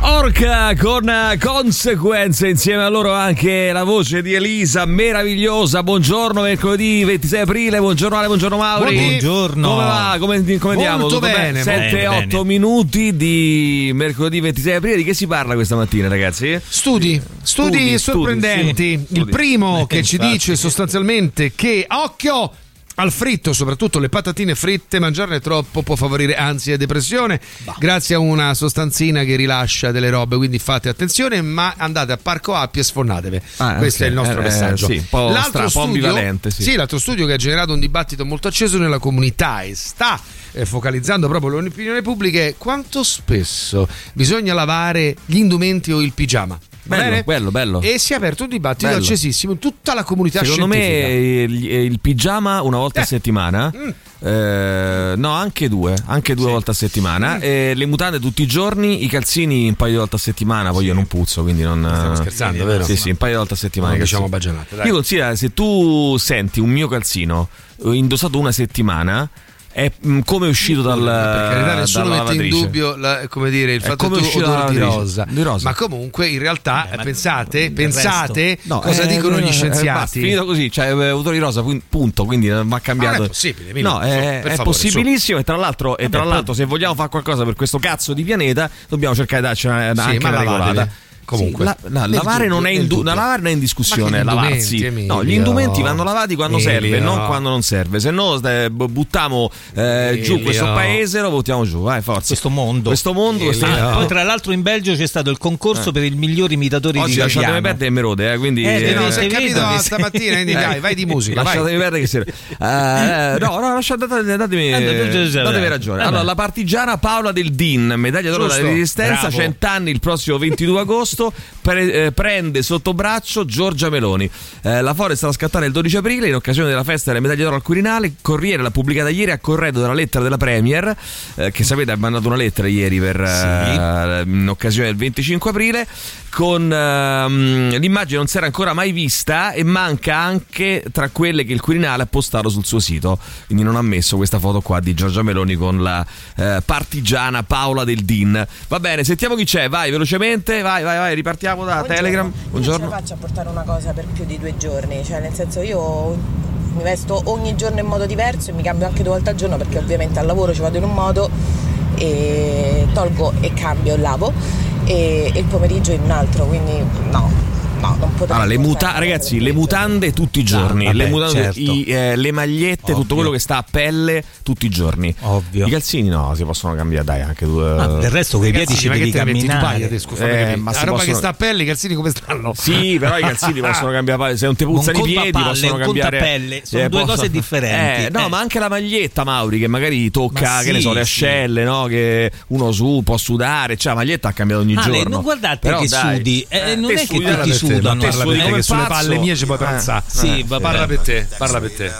Orca con conseguenze insieme a loro anche la voce di Elisa meravigliosa buongiorno mercoledì 26 aprile buongiorno Ale buongiorno Mauri Buongiorno. come va come, come andiamo Molto Tutto bene, 7-8 bene. minuti di mercoledì 26 aprile di che si parla questa mattina ragazzi? Studi, studi, Studi, sorprendenti. studi, sì. Il primo Eh, che ci dice sostanzialmente che occhio al fritto, soprattutto le patatine fritte, mangiarne troppo può favorire ansia e depressione grazie a una sostanzina che rilascia delle robe, quindi fate attenzione, ma andate a Parco Appia e sfonnatevi. Ah, Questo ok. è il nostro Eh, eh, messaggio. sì, un po' stra- un po' ambivalente, sì. l'altro studio che ha generato un dibattito molto acceso nella comunità e sta eh, focalizzando proprio l'opinione pubblica è quanto spesso bisogna lavare gli indumenti o il pigiama. Bello, bene? bello, bello. E si è aperto un dibattito Bello. accesissimo in tutta la comunità Secondo scientifica. me il, il pigiama una volta a Eh. settimana. Mm. eh, no, anche due, anche due volte a settimana. Mm. eh, le mutande tutti i giorni, i calzini un paio di volte a settimana. Poi io non puzzo, quindi non. Stiamo scherzando, vero? Sì, sì, un paio di volte a settimana. Non i diciamo dai. Io considero se tu senti un mio calzino eh, indossato una settimana, è mm, come è uscito dal. per carità nessuno dalla mette in lavatrice. dubbio la- come dire, il È fatto che tu odori di rosa. Di rosa. ma comunque in realtà Eh, ma pensate, pensate No, cosa eh, dicono eh, gli eh, scienziati finito così, cioè eh, odore di rosa, pun- punto, quindi non va cambiato. Ma non è possibile, Emilio, No, su, è, per è favore, possibilissimo e tra l'altro, e tra l'altro se vogliamo fare qualcosa per questo cazzo di pianeta, dobbiamo cercare di darci una, Sì, anche una regolata. Comunque. Sì, la- no, lavare, dubbio, non è in du- lavare non è in discussione, che lavarsi. No, gli indumenti vanno lavati quando serve, Emilio. non quando non serve. Se no eh, buttiamo eh, giù questo paese, lo buttiamo giù, vai, forza. questo mondo. Questo mondo, questo-. Ah, poi tra l'altro in Belgio c'è stato il concorso per il miglior imitatore Oggi di lasciatemi italiano. perdere e me rode, eh, quindi Eh, Eh, no, Eh, si è ti capito vedo, stamattina, quindi dai, vai di musica, vai. Lasciatemi perdere che si... Eh, no, no, lasciate, datemi, datemi, Eh, ragione. Allora, la partigiana Paola del Din, medaglia d'oro della Resistenza, bravo. 100 anni il prossimo 22 agosto, questo pre- eh, prende sotto braccio Giorgia Meloni. Eh, la foto sarà scattata il 12 aprile in occasione della festa delle medaglie d'oro al Quirinale. Corriere l'ha pubblicata ieri a corredo della lettera della Premier, eh, che sapete ha mandato una lettera ieri per, eh, in occasione del 25 aprile, con ehm, l'immagine non si era ancora mai vista e manca anche tra quelle che il Quirinale ha postato sul suo sito. Quindi non ha messo questa foto qua di Giorgia Meloni con la eh, partigiana Paola del Din. Va bene, sentiamo chi c'è, vai velocemente, vai, vai, vai, ripartiamo da Telegram. Io non Buongiorno. faccio a portare una cosa per più di due giorni, cioè nel senso io mi vesto ogni giorno in modo diverso e mi cambio anche due volte al giorno perché ovviamente al lavoro ci vado in un modo e tolgo e cambio lavo e, e il pomeriggio in un altro, quindi no, no, non potrei. Allora, le, muta- ragazzi, le mutande tutti i giorni, vabbè, le, mutande- certo. i, eh, le magliette, tutto Ovvio. quello che sta a pelle tutti i giorni. Ovvio. I calzini no, si possono cambiare, dai, anche due. Ma del resto quei piedi ci devi che ne tu camminare. paia, te, scusa, Eh, ma la roba possono- che sta a pelle, i calzini come stanno? Sì, però i calzini possono cambiare. Se non ti puzzano i piedi, contapalle, possono cambiare. contapelle, sono due cose differenti. Eh, no, Eh. ma anche la maglietta, Mauri, che magari tocca, Ma che ne sì, so, le ascelle, no? Che uno su può sudare. Cioè, la maglietta ha cambiato ogni giorno. non guardate Però, che dai. sudi, eh, non è che tutti te, ma te Parla per te che sulle palle mie ci puoi Eh, pranzare. Sì, vabbè. Parla per te, parla per te.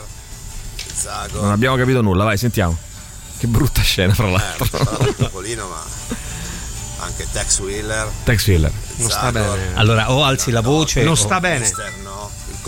Non abbiamo capito nulla, vai, sentiamo. Che brutta scena, fra l'altro. Eh, Topolino, ma anche Tex Wheeler, Tex Wheeler. Non sta bene. Allora, o alzi la voce Non sta bene. Mister No, il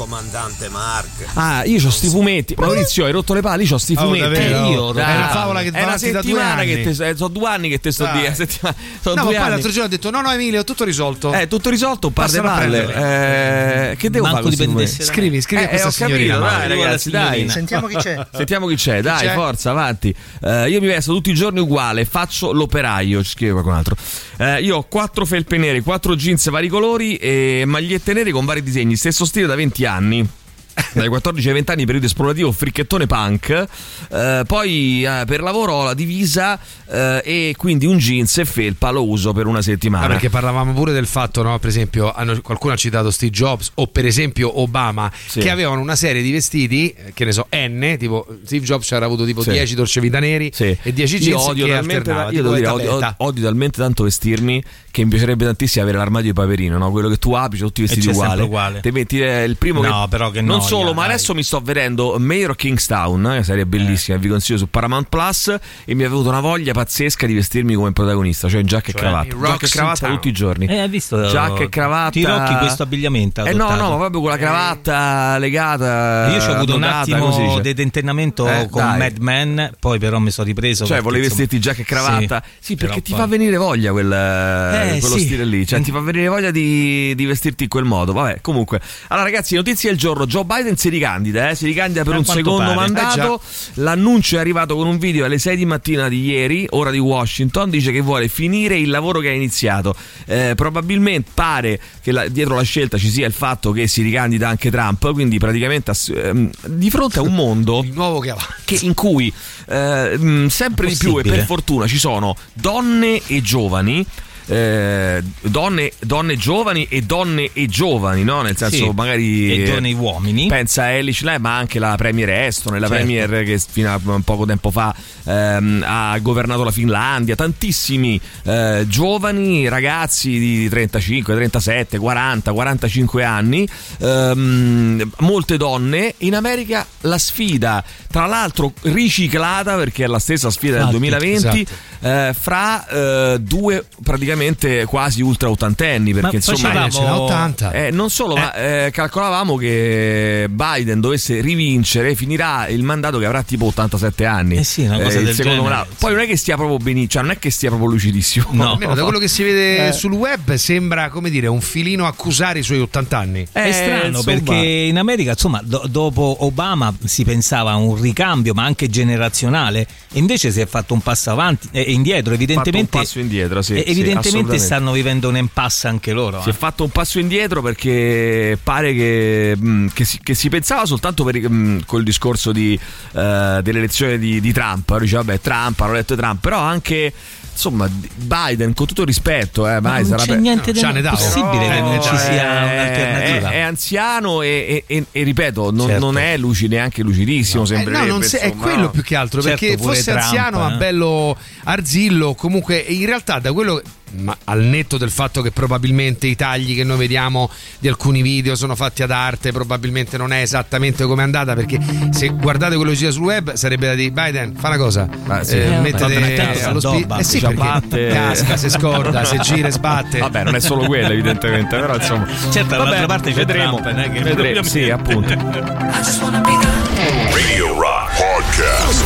comandante Mark. Ah, io ho sti fumetti. Maurizio, hai rotto le palle, io ho sti Oh, fumetti. davvero? Eh, io, È dai. una favola che È una da settimana che te, eh, sono due anni che te sto Dai. di settimana. Sono No, ma poi anni. l'altro giorno ho detto: No, no, Emilio, tutto risolto. Eh, tutto risolto, un par di Passano a palle. prendere. Eh, che devo Manco fare da Scrivi, scrivi Eh, a questa ho capito, signorina. dai, ragazzi, dai. Sentiamo chi c'è. Sentiamo chi c'è, dai, c'è? forza, avanti. Eh, io mi vesto tutti i giorni uguale, faccio l'operaio, ci scrive qualcun altro. Eh, io ho quattro felpe nere, quattro jeans vari colori e magliette nere con vari disegni, stesso stile da 20 anni anni. Dai 14 ai 20 anni, periodo esplorativo, fricchettone punk. Eh, poi eh, per lavoro ho la divisa eh, e quindi un jeans e felpa lo uso per una settimana. Ah, perché parlavamo pure del fatto, no? Per esempio, hanno- qualcuno ha citato Steve Jobs o per esempio Obama, Sì. che avevano una serie di vestiti, eh, che ne so, N, tipo Steve Jobs c'era avuto tipo Sì. 10 dolce vita neri Sì. e 10 io jeans odio che talmente, io devo dire, odio, odio talmente tanto vestirmi che mi piacerebbe tantissimo avere l'armadio di Paperino, no? quello che tu apri, tutti i vestiti uguali. sempre uguale. Te metti eh, il primo No, che però che non noia. solo solo, ma dai. adesso mi sto vedendo Mayor Kingstown, eh, serie bellissima, vi consiglio su Paramount Plus. E mi è venuta una voglia pazzesca di vestirmi come protagonista, cioè in giacca e cravatta. Giacca e in cravatta tutti i giorni. Eh, hai visto? Giacca e cravatta. Ti rocchi questo abbigliamento. Eh no, no, ma proprio con la cravatta legata. Io ci ho avuto un come si attimo di tentennamento Eh, con dai. Mad Men, poi però mi sono ripreso. Cioè, volevi insomma, vestirti giacca e cravatta? Sì, però perché ti poi- fa venire voglia quel, Eh, quello sì. stile lì. Cioè, ti fa venire voglia di, di vestirti in quel modo. Vabbè, comunque. Allora, ragazzi, notizie del giorno. Joe Biden si ricandida, eh? Si ricandida per A un secondo pare. mandato. L'annuncio è arrivato con un video alle 6 di mattina di ieri, ora di Washington. Dice che vuole finire il lavoro che ha iniziato. Eh, probabilmente pare che la- dietro la scelta ci sia il fatto che si ricandida anche Trump. Quindi, praticamente, ass- ehm, di fronte a un mondo che che- in cui eh, mh, sempre di più e per fortuna ci sono donne e giovani. Eh, donne, donne giovani e donne e giovani, no? Nel senso, Sì. magari. E giovani uomini. Pensa a Elish Lai, ma anche la Premier Eston, la Certo. Premier che fino a poco tempo fa ehm, ha governato la Finlandia. Tantissimi eh, giovani ragazzi di 35, 37, 40, 45 anni, ehm, molte donne. In America la sfida, tra l'altro riciclata perché è la stessa sfida del Infatti, 2020, esatto. eh, fra eh, due praticamente quasi ultra ottantenni. Perché Ma insomma. facevamo- Ce n'ha 80. Eh, non solo, ma eh, calcolavamo che Biden dovesse rivincere, finirà il mandato che avrà tipo 87 anni. Eh sì, una cosa il del secondo genere, mandato. Poi non è che stia proprio benissimo, cioè non è che stia proprio lucidissimo. No. Almeno da quello che si vede Eh. sul web sembra, come dire, un filino accusare i suoi 80 anni. Eh, È strano insomma, perché in America, insomma, do- dopo Obama si pensava a un ricambio, ma anche generazionale, e invece si è fatto un passo avanti e indietro. Evidentemente, Fatto un passo indietro, sì, e- sì, evidentemente assolutamente. stanno vivendo un impasse anche loro. Si eh. è fatto un passo indietro perché pare che, mh, che si, che si pensava soltanto per mh, col discorso di, eh, dell'elezione di, di Trump. Dice, vabbè, Trump, hanno letto Trump, però anche insomma Biden, con tutto rispetto, eh, Ma mai non sarà c'è niente no, dà, possibile però, che non ci eh, sia è, un'alternativa. è- è anziano e, e- e- e ripeto, non, Certo. non è lucide, neanche lucidissimo. Eh, sembrerebbe, no, non se- è quello no. più che altro Certo, perché fosse Trump, anziano ma eh. bello arzillo comunque in realtà da quello ma al netto del fatto che probabilmente i tagli che noi vediamo di alcuni video sono fatti ad arte probabilmente non è esattamente come è andata perché se guardate quello che gira sul web sarebbe da dire Biden fa una cosa Ma sì, eh, eh, mettete tanto allo spi- eh sì si perché abbatte. casca se scorda se gira e sbatte Vabbè, non è solo quello, evidentemente, però insomma. Certo, dall'altra parte c'è vedremo. Trump, è che vedremo, sì, appunto. Radio Rock Podcast.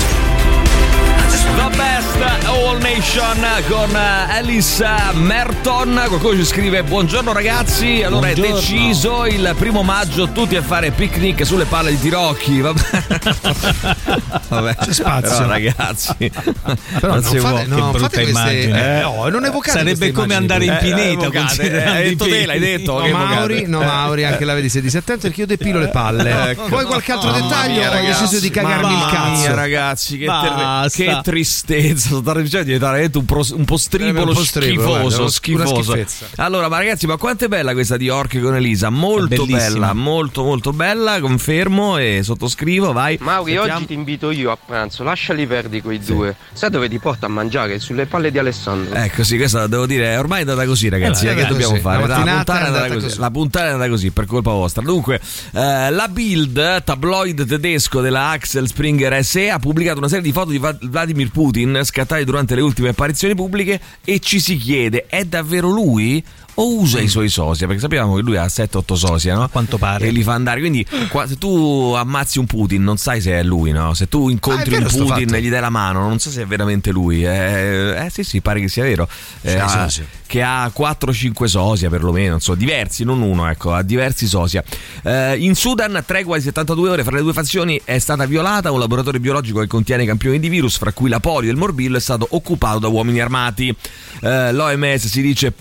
The Best All Nation con eh, Alice Merton. Qualcuno ci scrive: Buongiorno ragazzi. Allora è Buongiorno. deciso il primo maggio tutti a fare picnic sulle palle di Tirocchi. Vabbè, Vabbè. C'è spazio. Però, ragazzi, però non si fate, no, che brutta queste immagine. eh, no, non evocate Sarebbe come andare in. Eh, pineta, eh, hai detto te, l'hai detto. No Mauri, no Mauri, anche la vedi se di attento perché io depilo le palle. Ecco. Poi qualche altro Mamma dettaglio mia, ho ragazzi. deciso di cagarmi il cazzo. mia, ragazzi, che, Basta. che tristezza. Sto dicendo di diventare veramente un, pro- un postribolo Un postribolo, guarda, schifoso. schifoso. Allora, ma ragazzi, ma quanto è bella questa di Orche con Elisa? Molto bella, molto, molto bella. Confermo e sottoscrivo. Vai. Mauri, Sentiamo. oggi ti invito io a pranzo, lasciali perdi quei due. Sai dove ti porto a mangiare? Sulle palle di Alessandro. Ecco, sì, questa devo dire, è ormai è andata così, ragazzi. Eh, eh, che dobbiamo così. fare? La La, puntata è andata così. così. La puntata è andata così, per colpa vostra. Dunque, eh, la Bild, tabloid tedesco della Axel Springer SE, ha pubblicato una serie di foto di Vladimir Putin scattate durante le ultime apparizioni pubbliche e ci si chiede: è davvero lui? O usa i suoi sosia? Perché sappiamo che lui ha 7-8 sosia, no? A quanto pare. E li fa andare. Quindi, qua- se tu ammazzi un Putin, non sai se è lui, no? Se tu incontri Ah, un Putin e gli dai la mano, non so se è veramente lui. Eh, eh, sì, sì, pare che sia vero. Eh, ha- che ha 4-5 sosia perlomeno, non so, diversi, non uno, ecco, ha diversi sosia. Eh, in Sudan, tregua di 72 ore fra le due fazioni è stata violata. Un laboratorio biologico che contiene campioni di virus, fra cui la polio e il morbillo, è stato occupato da uomini armati. Eh, L'OMS si dice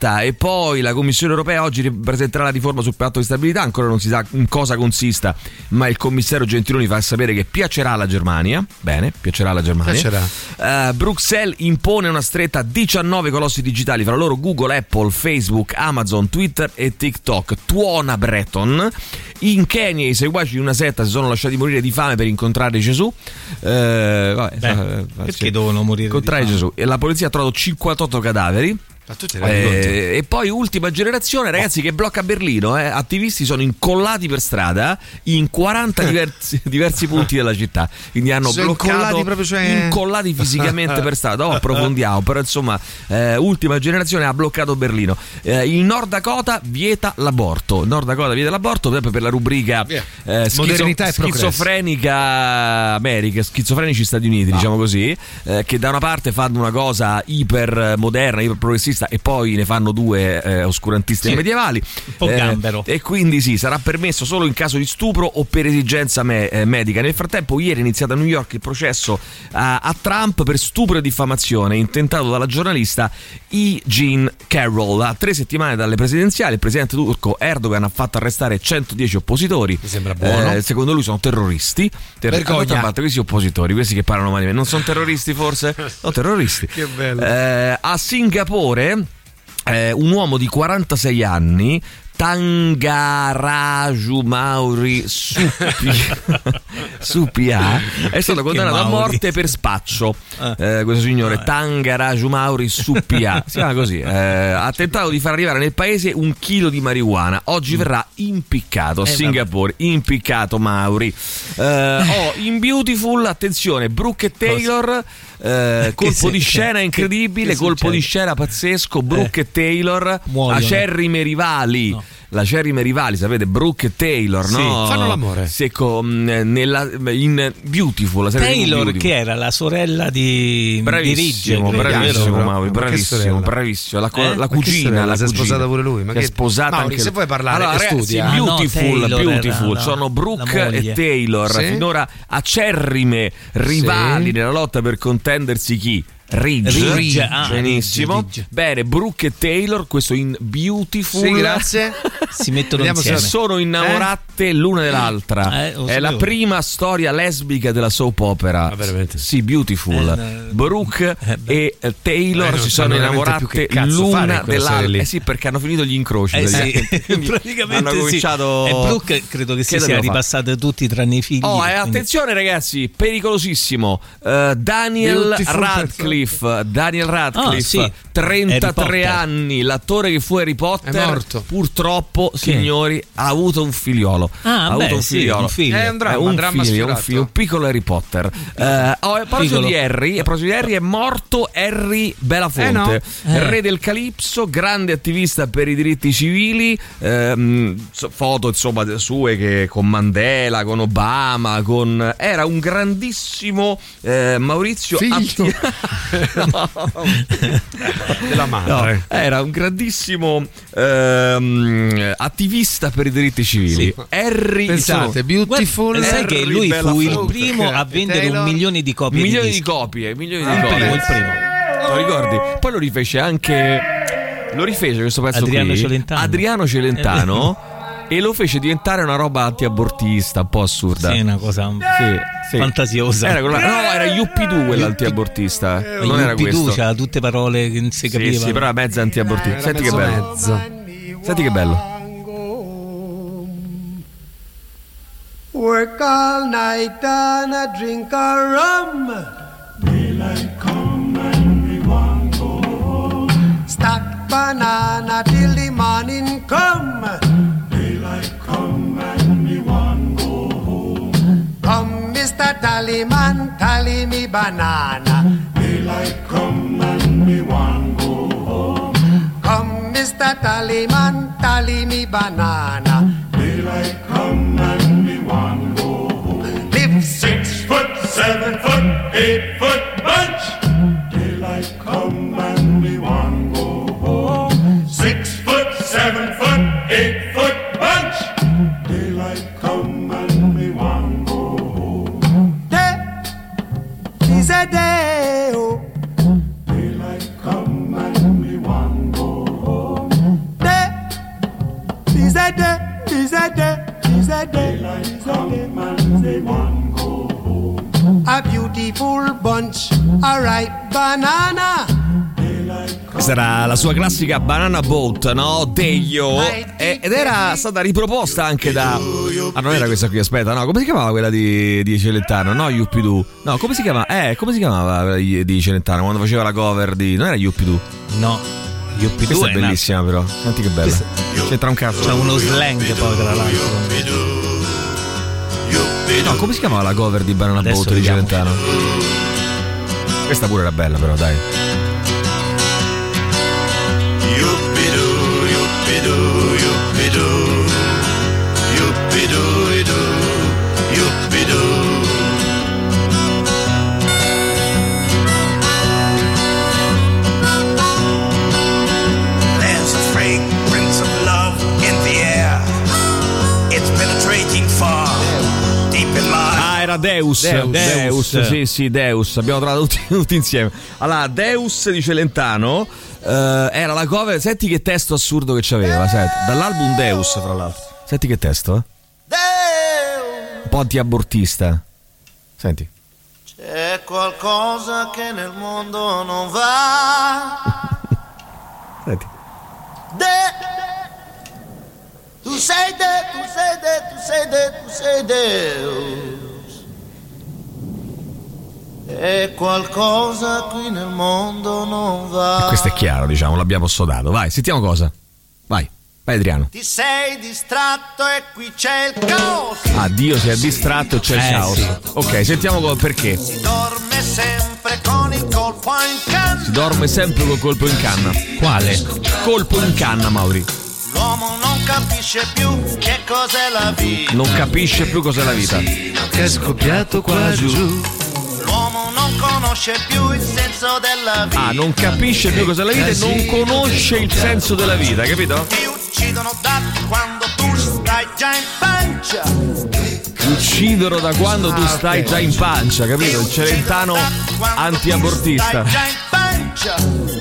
preoccupata e poi la Commissione europea oggi presenterà la riforma sul patto di stabilità. Ancora non si sa in cosa consista, ma il commissario Gentiloni fa sapere che piacerà alla Germania. Bene, piacerà alla Germania. Piacerà. Eh, Bruxelles impone una stretta a 19 colossi digitali, fra loro Google, Apple, Facebook, Amazon, Twitter e TikTok. Tuona Breton. In Kenya i seguaci di una setta si sono lasciati morire di fame per incontrare Gesù. Eh, vabbè, Beh, eh, perché sì. devono morire Incontrare? Gesù. E la polizia ha trovato 58 cadaveri. Eh, e poi ultima generazione, ragazzi, che blocca Berlino. eh. Attivisti sono incollati per strada in 40 diversi, diversi punti della città. Quindi hanno Sono bloccato incollati cioè- incollati fisicamente per strada. Dopo approfondiamo. Però insomma, eh, ultima generazione ha bloccato Berlino. Eh, il Nord Dakota vieta l'aborto. Nord Dakota vieta l'aborto proprio per la rubrica eh, schizo- schizofrenica America, schizofrenici Stati Uniti, diciamo così, eh, che da una parte fanno una cosa iper moderna, iper progressista e poi ne fanno due eh, oscurantisti e medievali. Un po' Eh, gambero. e quindi sì, sarà permesso solo in caso di stupro o per esigenza me- eh, medica. Nel frattempo, ieri è iniziato a New York il processo a, a Trump per stupro e diffamazione intentato dalla giornalista E. Jean Carroll. A tre settimane dalle presidenziali, il presidente turco Erdogan ha fatto arrestare 110 oppositori. Mi sembra buono. Eh, secondo lui sono terroristi. Ter- Vergogna. D'altra parte, questi oppositori, questi che parlano male, non sono terroristi forse? Sono terroristi. Che bello. Eh, a Singapore eh, un uomo di 46 anni Tangaraju Mauri Suppi- Suppia è stato condannato a morte per spaccio. Eh, questo signore Tangaraju Mauri Suppia si chiama così eh, ha tentato di far arrivare nel paese un chilo di marijuana. Oggi verrà impiccato a Eh, Singapore. Impiccato Mauri. Eh, oh, in Beautiful attenzione Brooke e Taylor eh, colpo di scena incredibile che colpo succede? di scena pazzesco. Brooke e Taylor Muoiono. acerrime rivali. No. La acerrime rivali sapete Brooke e Taylor Sì, no? fanno l'amore. secco mh, nella, in Beautiful la serie Taylor, Beautiful. che era la sorella di, di Ridge, Bravissimo, bravissimo, vero? Mauri, Ma che bravissimo, bravissimo. La, Eh? la che cugina, la Si è sposata pure lui? Ma Si è che- sposata Mauri, anche se vuoi parlare, allora, ragazzi, studia. Ah, no, Beautiful, Beautiful. era sono Brooke e. Taylor, Sì? finora acerrime rivali Sì. nella lotta per contendersi chi? Ridge, Ridge, ah, benissimo. Ridge, Ridge. Bene, Brooke e Taylor, questo in Beautiful. Sì, grazie. Si mettono Vediamo Si insieme. sono innamorate l'una dell'altra. Eh, È la prima storia lesbica della soap opera. Ah, veramente? Sì, Beautiful. Eh. Brooke Eh, e eh, Taylor Eh, si sono innamorate l'una dell'altra. Eh sì, perché hanno finito gli incroci. Eh sì, praticamente. Hanno sì. cominciato. E Brooke credo che si Che sia devono fare? ripassate tutti tranne i figli. Oh, attenzione ragazzi, pericolosissimo. Eh, Daniel Beautiful Radcliffe, Daniel Radcliffe, Ah, sì. 33 Harry Potter. anni, l'attore che fu Harry Potter, purtroppo, signori, ha avuto un figliolo. Ah, ha beh, avuto un sì, figliolo. un figlio. È un dramma, È un dramma figlio, un, figlio, un piccolo Harry Potter. Eh, oh, a proposito di Harry, a proposito di Harry, è morto Harry Belafonte, Eh no. Eh. re del Calipso, grande attivista per i diritti civili. ehm, foto insomma sue che con Mandela, con Obama, con era un grandissimo eh, Maurizio Figlio. atti- No. Della madre. No, era un grandissimo ehm, attivista per i diritti civili. Harry Pensate, Beautiful. Guarda, sai che lui fu il primo a vendere un milione di copie milioni di di copie, milioni di Il copie. primo, il primo. Lo ricordi? Poi lo rifece anche. Lo rifece questo pezzo Adriano qui. Celentano. Adriano Celentano. e lo fece diventare una roba antiabortista, un po' assurda. Sì, è una cosa Sì, sì. fantasiosa. Era quella- no, era Yuppie quello antiabortista. Eh, non era Yuppie questo. Tu c'ha tutte parole che non si Sì, capiva. sì, però era mezza antiabortista. Era Senti che bello. mezzo. Senti che bello. Work all night and a drink a rum. Daylight come and we want go home. Stack banana till the morning come. Come, Mr. Tallyman, tally me banana. Daylight come and we want go home. Come, Mr. Tallyman, tally me banana. Daylight come and we want go home. Live six foot, seven foot, eight foot is a day. Daylight come and we want go home. A beautiful bunch, a ripe banana. Questa era la sua classica Banana Boat, no? Deio. E- ed era stata riproposta anche da. Ah, non era questa qui, aspetta, no? Come si chiamava quella di, di Celentano? No, Yuppidoo. No, come si chiamava? Eh, come si chiamava quella di, Celentano quando faceva la cover di. Non era Yuppidoo? No. Yuppie Questa 2 è è una- bellissima però. Senti che bella. C'entra un cazzo. C'ha uno slang poi tra l'altro. No, come si chiamava la cover di Banana Adesso Boat di. Celentano? Questa pure era bella però, dai. Deus. Deus. Deus, Deus. sì, sì, Deus. Abbiamo trovato tutti, tutti insieme. Allora, Deus di Celentano eh, era la cover. Senti che testo assurdo che c'aveva. Senti, dall'album Deus, fra l'altro. Senti che testo, eh? Un po' anti-abortista. Senti. C'è qualcosa che nel mondo non va. Senti. De- tu sei de, tu sei de, tu sei de, tu sei Deus. E qualcosa qui nel mondo non va. Questo è chiaro, diciamo, l'abbiamo sodato. Vai, sentiamo cosa. Vai, vai Adriano. Ti sei distratto e qui c'è il caos. Ah, Dio si è distratto e c'è il Eh, caos. sì. Ok, sentiamo perché. Si dorme sempre con il colpo in canna. Si dorme sempre col colpo in canna. Quale? Colpo in canna, Mauri. L'uomo non capisce più che cos'è la vita. Non capisce più cos'è la vita. Che è scoppiato qua giù. L'uomo non conosce più il senso della vita. Ah, non capisce più cos'è la vita e non conosce il senso della vita, capito? Ti uccidono da quando tu stai già in pancia. Ti uccidono da quando tu stai già in pancia, capito? Il celentano anti-abortista.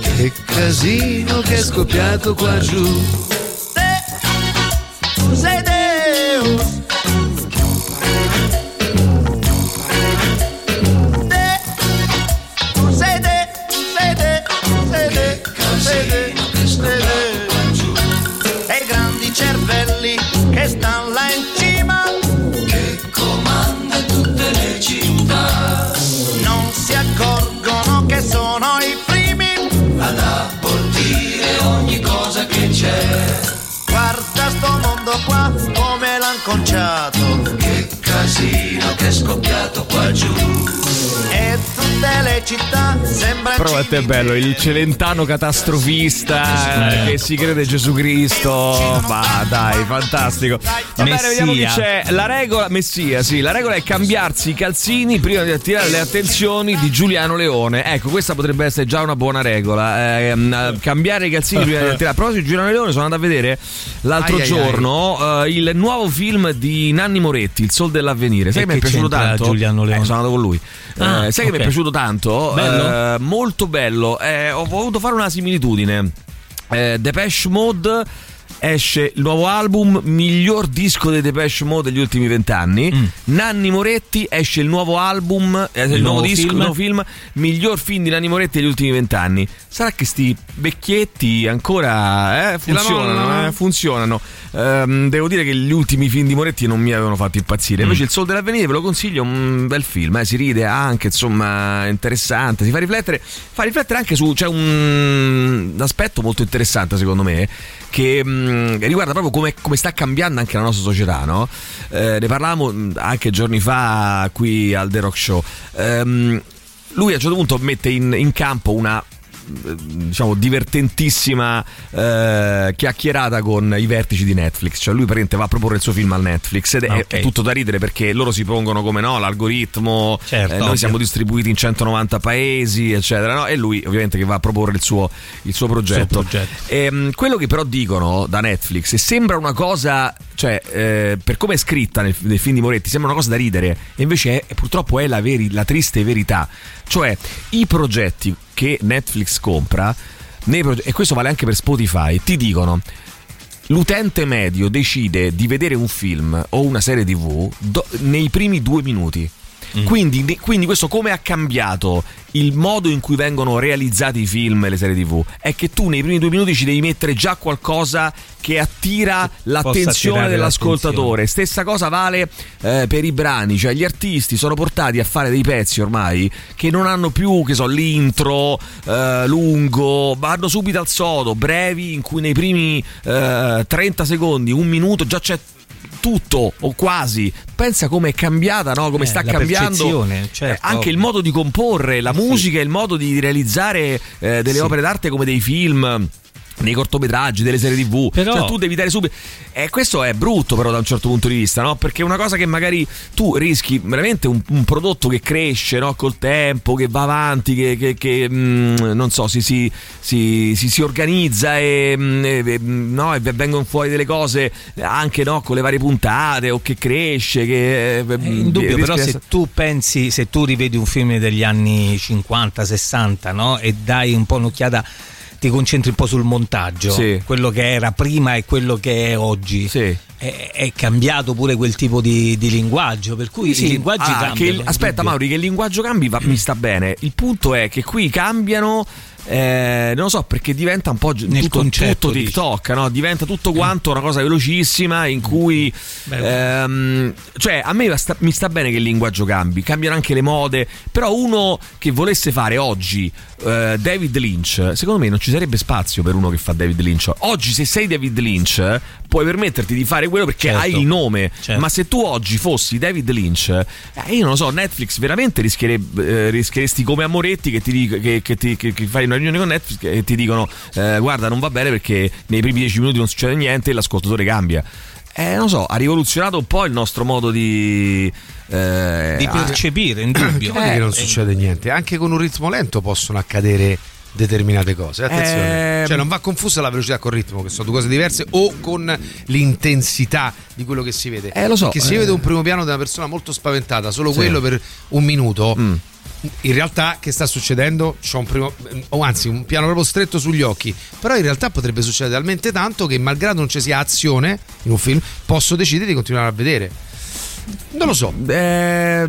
Che casino che è scoppiato qua giù. Sei Deus. Casino che è scoppiato qua giù. E tutte le città sembrano. Però è bello, il celentano catastrofista eh, che si crede Gesù Cristo. Ma dai, fantastico. Va bene, vediamo chi c'è. La regola, Messia, sì, la regola è cambiarsi i calzini prima di attirare le attenzioni di Giuliano Leone. Ecco, questa potrebbe essere già una buona regola. Ehm, cambiare i calzini prima di attirare. A proposito di Giuliano Leone, sono andato a vedere l'altro Ai, ai, giorno eh, il nuovo film di Nanni Moretti, Il Sol dell'Avvenire. Sai che mi è piaciuto tanto? Giuliano Leone? Eh, sono andato con lui. Ah, Eh, sai che mi è ok. Piaciuto tanto? Bello? Eh, molto bello. Eh, ho voluto fare una similitudine. Eh, Depeche Mode esce il nuovo album, miglior disco dei Depeche Mode degli ultimi vent'anni. Mm. Nanni Moretti esce il nuovo album, eh, il, nuovo, nuovo disco, film. il nuovo film, miglior film di Nanni Moretti degli ultimi vent'anni. Sarà che sti vecchietti ancora eh, funzionano, eh, funzionano. Ehm, devo dire che gli ultimi film di Moretti non mi avevano fatto impazzire. Invece Il Sol dell'Avvenire ve lo consiglio, un bel film, eh, si ride anche, insomma, interessante, si fa riflettere, fa riflettere anche su c'è un, un aspetto molto interessante secondo me che mh, riguarda proprio come, come sta cambiando anche la nostra società, no? Eh, ne parlavamo mh, anche giorni fa qui al The Rock Show. Ehm, lui a un certo punto mette in, in campo una diciamo divertentissima eh, chiacchierata con i vertici di Netflix cioè lui praticamente va a proporre il suo film al Netflix ed è, Ah, ok. è tutto da ridere perché loro si pongono come no l'algoritmo Certo, eh, noi siamo distribuiti in 190 paesi eccetera no? e lui ovviamente che va a proporre il suo, il suo progetto, Suo progetto. Ehm, quello che però dicono da Netflix e sembra una cosa cioè eh, per come è scritta nel, nel film di Moretti sembra una cosa da ridere e invece è- purtroppo è la, veri- la triste verità cioè i progetti che Netflix compra nei proge- e questo vale anche per Spotify ti dicono l'utente medio decide di vedere un film o una serie tv do- nei primi due minuti Mm. Quindi, quindi questo come ha cambiato il modo in cui vengono realizzati i film e le serie tv? È che tu nei primi due minuti ci devi mettere già qualcosa che attira l'attenzione dell'ascoltatore. l'attenzione. Stessa cosa vale eh, per i brani, cioè gli artisti sono portati a fare dei pezzi ormai che non hanno più, che so, l'intro eh, lungo, vanno subito al sodo, brevi, in cui nei primi eh, 30 secondi, un minuto già c'è tutto o quasi. Pensa come è cambiata, no? come Eh, sta cambiando eh, certo, anche il modo di comporre, la musica, il modo di realizzare eh, delle Sì. opere d'arte come dei film. Nei cortometraggi, delle serie tv, Però- cioè tu devi dare subito. E questo è brutto, però, da un certo punto di vista, no? Perché è una cosa che magari tu rischi veramente un, un prodotto che cresce no? col tempo, che va avanti, che, che- che, mm, non so, si, si, si, si- si organizza e, mm, e- mm, no? e vengono fuori delle cose anche no? con le varie puntate o che cresce. Che, È indubbio, però se tu pensi, se tu rivedi un film degli anni 50, 60, no? E dai un po' un'occhiata, ti concentri un po' sul montaggio, Sì. quello che era prima e quello che è oggi. Sì. È, è cambiato pure quel tipo di, di linguaggio, per cui Sì, i linguaggi ah, cambiano. il- aspetta. Mauri, che il linguaggio cambi va- mi sta bene. Il punto è che qui cambiano. Eh, non lo so perché diventa un po' Nel tutto, concetto, tutto TikTok, no? diventa tutto quanto una cosa velocissima in cui ehm, cioè a me sta- mi sta bene che il linguaggio cambi, cambiano anche le mode, però uno che volesse fare oggi eh, David Lynch, secondo me non ci sarebbe spazio per uno che fa David Lynch. Oggi se sei David Lynch puoi permetterti di fare quello perché Certo. hai il nome, Certo. ma se tu oggi fossi David Lynch, eh, io non lo so, Netflix veramente rischierebbe- eh, rischieresti come a Moretti che ti, che, che ti- che- che fai una riunione con Netflix e ti dicono eh, guarda non va bene perché nei primi dieci minuti non succede niente e l'ascoltatore cambia. Eh, non so, ha rivoluzionato un po' il nostro modo di... eh, Di ah, percepire, in Che dubbio. vuol dire che non Eh, succede niente? Anche con un ritmo lento possono accadere determinate cose. Attenzione, Ehm. cioè non va confusa la velocità col ritmo, che sono due cose diverse, o con l'intensità di quello che si vede. Eh, lo so, Perché se io eh. vedo un primo piano di una persona molto spaventata, solo Sì. quello per un minuto. Mm. In realtà, che sta succedendo? C'ho un primo, o anzi, un piano proprio stretto sugli occhi. Però in realtà potrebbe succedere talmente tanto che, malgrado non ci sia azione in un film, posso decidere di continuare a vedere. Non lo so. Eh,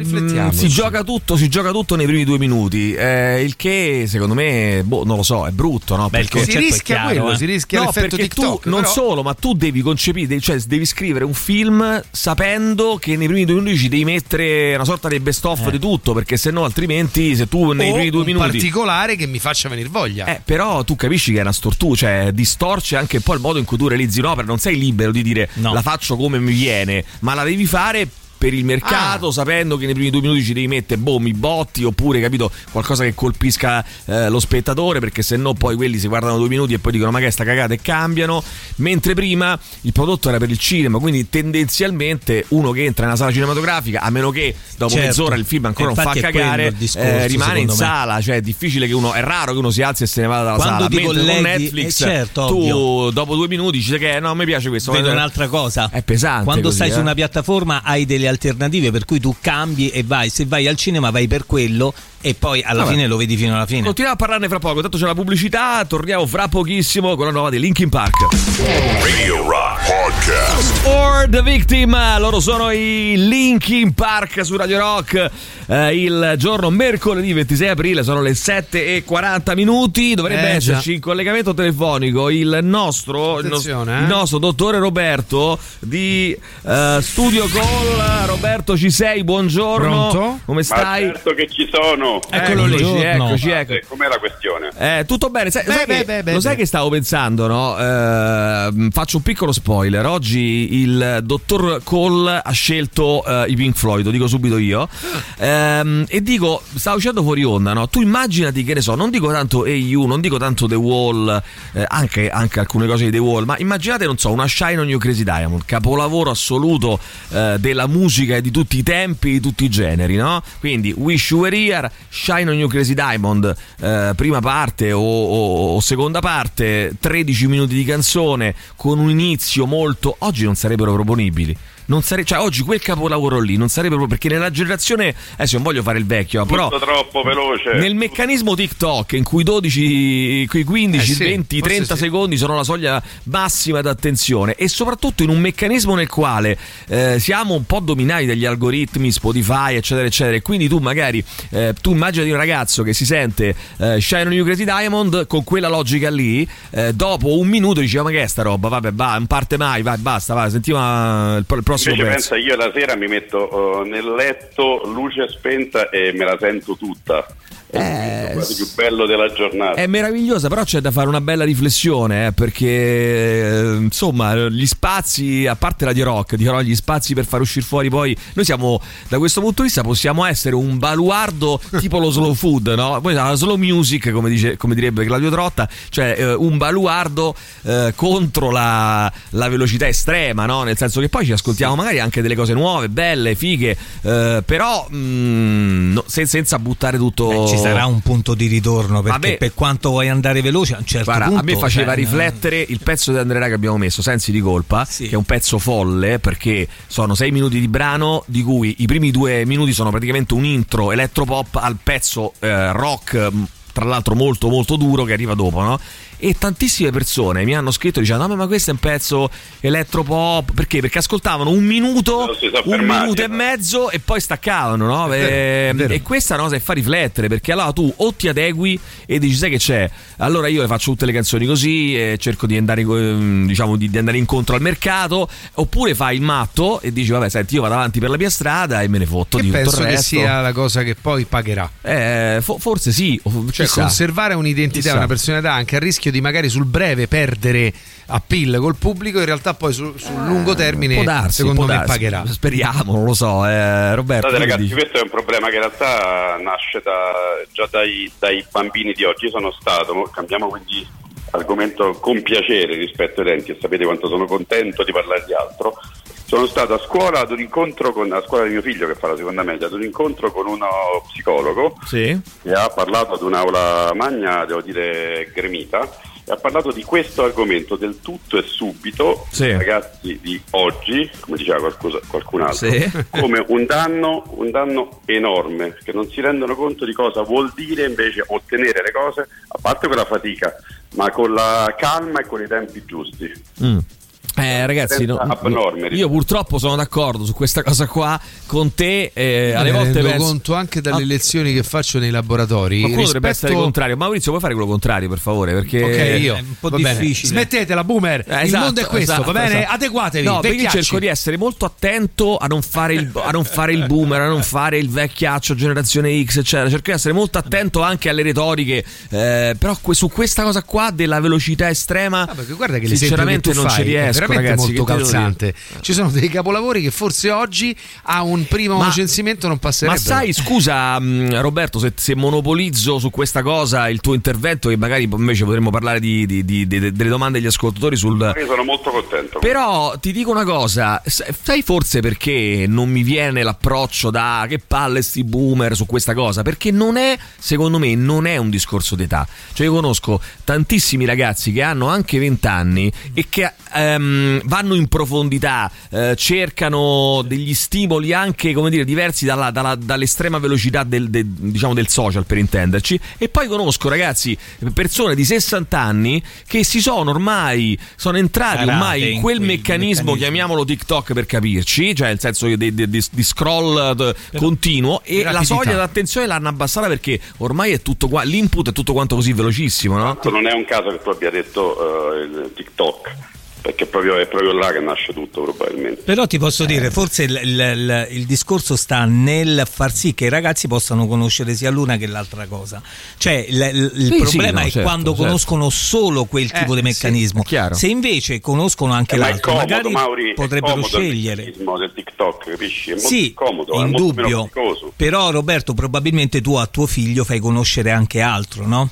si gioca tutto, si gioca tutto nei primi due minuti. eh, il che secondo me, boh, non lo so, è brutto, no? Beh, Perché- si rischia chiaro, quello, eh. si rischia No, l'effetto perché TikTok. tu non però- solo, ma tu devi concepire, cioè devi scrivere un film sapendo che nei primi due minuti ci devi mettere una sorta di best of Eh. di tutto, perché se no altrimenti se tu nei o primi due un minuti particolare che mi faccia venire voglia. eh, però tu capisci che è una stortura, cioè distorce anche un po' il modo in cui tu realizzi un'opera, non sei libero di dire No. la faccio come mi viene, ma la devi fare per il mercato, Ah. sapendo che nei primi due minuti ci devi mettere boh, mi botti, oppure capito, qualcosa che colpisca eh, lo spettatore, perché se no poi quelli si guardano due minuti e poi dicono ma che è sta cagata e cambiano. Mentre prima il prodotto era per il cinema, quindi tendenzialmente uno che entra nella sala cinematografica, a meno che dopo Certo. mezz'ora il film ancora non fa Infatti è quello cagare, discorso, eh, rimane in me. sala, cioè è difficile che uno, è raro che uno si alzi e se ne vada dalla Quando sala. ti Mentre con colleghi- Netflix eh, certo, tu ovvio. dopo due minuti dici che no, mi piace questo. Vedo un'altra cosa. È pesante. Quando così, stai eh. su una piattaforma hai delle alternative per cui tu cambi e vai. Se vai al cinema vai per quello e poi alla Vabbè. fine lo vedi fino alla fine. Continuiamo a parlarne fra poco, tanto c'è la pubblicità, torniamo fra pochissimo con la nuova di Linkin Park. Radio Rock Podcast. For the Victim, loro sono i Linkin Park su Radio Rock. Eh, il giorno mercoledì 26 aprile sono le 7 e 40 minuti. Dovrebbe Eh, esserci in collegamento telefonico il nostro, il, nos- Attenzione, eh. il nostro dottore Roberto di eh, Studio Call. Roberto, ci sei? Buongiorno. Pronto? Come stai? Ma certo che ci sono. Eccolo lì, buongiorno. eccoci, ecco. Eh, Com'è la questione? Eh, tutto bene, sai, Beh, sai beh, che, beh, beh, lo sai beh. che stavo pensando, no? Eh, faccio un piccolo spoiler. Oggi il dottor Cole ha scelto eh, i Pink Floyd, lo dico subito io. Ehm, e dico, stavo uscendo fuori onda, no? Tu immaginati che ne so, non dico tanto AU, non dico tanto The Wall, eh, anche, anche alcune cose di The Wall, ma immaginate, non so, una Shine on You Crazy Diamond, capolavoro assoluto eh, della musica e di tutti i tempi, di tutti i generi, no? Quindi Wish You Were Here, Shine on You Crazy Diamond, eh, prima parte o, o- o seconda parte, 13 minuti di canzone con un inizio molto... Oggi non sarebbero proponibili. Non sarebbe, cioè oggi quel capolavoro lì non sarebbe proprio perché nella generazione, adesso non voglio fare il vecchio, però Tutto troppo veloce. nel meccanismo TikTok in cui 12, quei 15, Eh sì, 20, forse 30 sì. secondi sono la soglia massima d'attenzione e soprattutto in un meccanismo nel quale eh, siamo un po' dominati dagli algoritmi, Spotify, eccetera, eccetera. E quindi tu magari eh, tu immagini un ragazzo che si sente eh, Shine on You Crazy Diamond con quella logica lì, eh, dopo un minuto dice "Oh, ma che è sta roba? Vabbè, va, non parte mai, vai, basta, va, sentiamo il, il prossimo Invece pezzo. pensa, io la sera mi metto eh, nel letto, luce spenta e me la sento tutta. È quasi più bello della giornata. È meravigliosa, però c'è da fare una bella riflessione, eh, perché eh, insomma gli spazi, a parte la di rock, dirò gli spazi per far uscire fuori poi, noi siamo, da questo punto di vista, possiamo essere un baluardo tipo lo slow food, no? Poi la slow music, come, dice, come direbbe Claudio Trotta, cioè eh, un baluardo eh, contro la, la velocità estrema, no? Nel senso che poi ci ascoltiamo magari anche delle cose nuove, belle, fighe, eh, però mm, no, se- senza buttare tutto... Sarà un punto di ritorno perché Vabbè. per quanto vuoi andare veloce a un certo Guarda, punto a me faceva cioè, riflettere il pezzo di Andrea che abbiamo messo, Sensi di colpa, che è un pezzo folle perché sono sei minuti di brano, di cui i primi due minuti sono praticamente un intro elettropop al pezzo eh, rock, tra l'altro molto molto duro che arriva dopo, no? E tantissime persone mi hanno scritto dicendo: No, ma questo è un pezzo elettropop. Perché? Perché ascoltavano un minuto, un minuto e mezzo e poi staccavano, no? E, e questa è una cosa che fa riflettere perché allora tu o ti adegui e dici sai che c'è allora io le faccio tutte le canzoni così e cerco di andare ehm, diciamo di, di andare incontro al mercato oppure fai il matto e dici vabbè senti io vado avanti per la mia strada e me ne fotto Che di tutto penso il che resto sia la cosa che poi pagherà. Eh, fo- forse sì Cioè, conservare un'identità, Chissà. una personalità anche a rischio di magari sul breve perdere appeal col pubblico, in realtà poi sul, sul lungo termine, può darsi, secondo può me, darsi. pagherà. speriamo non lo so eh, Roberto che ragazzi, dici? questo è un problema che in realtà nasce da- già dai, dai bambini di oggi. Io sono stato, mo cambiamo quindi argomento con piacere rispetto ai denti e sapete quanto sono contento di parlare di altro. Sono stato a scuola ad un incontro con la scuola di mio figlio che fa la seconda media, ad un incontro con uno psicologo sì che ha parlato ad un'aula magna, devo dire gremita, e ha parlato di questo argomento del tutto e subito, Sì. ragazzi di oggi, come diceva qualcosa- qualcun altro, Sì. come un danno, un danno enorme, che non si rendono conto di cosa vuol dire invece ottenere le cose, a parte con la fatica, ma con la calma e con i tempi giusti. Mm. Eh, ragazzi, no- io purtroppo sono d'accordo su questa cosa qua con te. eh, alle volte rendo penso- conto anche dalle Ah, lezioni che faccio nei laboratori. Qualcuno dovrebbe rispetto- essere contrario. Maurizio, puoi fare quello contrario, per favore? Perché Ok, io. È un po' Va bene. difficile. Smettetela, boomer. Eh, il esatto, mondo è questo, esatto, va bene? esatto. Adeguatevi. No, perché io cerco di essere molto attento a non fare il, a non fare il boomer, a non fare il vecchiaccio, generazione X, eccetera. Cerco di essere molto attento anche alle retoriche. eh, però su questa cosa qua della velocità estrema, Ah, perché guarda che sinceramente che non fai ci riesco, veramente ragazzi. molto calzante. Ci sono dei capolavori che forse oggi a un primo Ma- censimento non Ma passerebbero. sai, scusa mh, Roberto, se, se monopolizzo su questa cosa il tuo intervento e magari invece potremmo parlare di- di- di- di- delle domande degli ascoltatori sul... Io sono molto contento. Però ti dico una cosa, sai forse perché non mi viene l'approccio da che palle sti boomer su questa cosa? Perché non è, secondo me, non è un discorso d'età. Cioè io conosco tantissimi ragazzi che hanno anche 20 anni e che ehm, vanno in profondità, eh, cercano degli stimoli anche, come dire, diversi dalla- dalla- dall'estrema velocità del, del- diciamo del social per intenderci. E poi conosco ragazzi, persone di 60 anni che si sono ormai, sono entrati Tarate ormai in in quel quel meccanismo, meccanismo. chiamiamolo TikTok per capirci, cioè nel senso di, di- di- di scroll eh, continuo e la rapidità. soglia d'attenzione l'hanno abbassata perché ormai è tutto qua, l'input è tutto quanto così velocissimo, no? Non è un caso che tu abbia detto il TikTok, perché proprio- è proprio là che nasce tutto probabilmente. Però ti posso dire, forse il, il- il- il discorso sta nel far sì che i ragazzi possano conoscere sia l'una che l'altra cosa. Cioè, il, il- Sì, problema sì, no, è certo, quando certo. conoscono solo quel tipo di sì, meccanismo. chiaro. Se invece conoscono anche Eh, ma l'altro, comodo, magari Mauri, è potrebbero comodo il scegliere. meccanismo del TikTok, capisci? È molto Sì, comodo, in dubbio. Però Roberto, probabilmente tu a tuo figlio fai conoscere anche altro, no?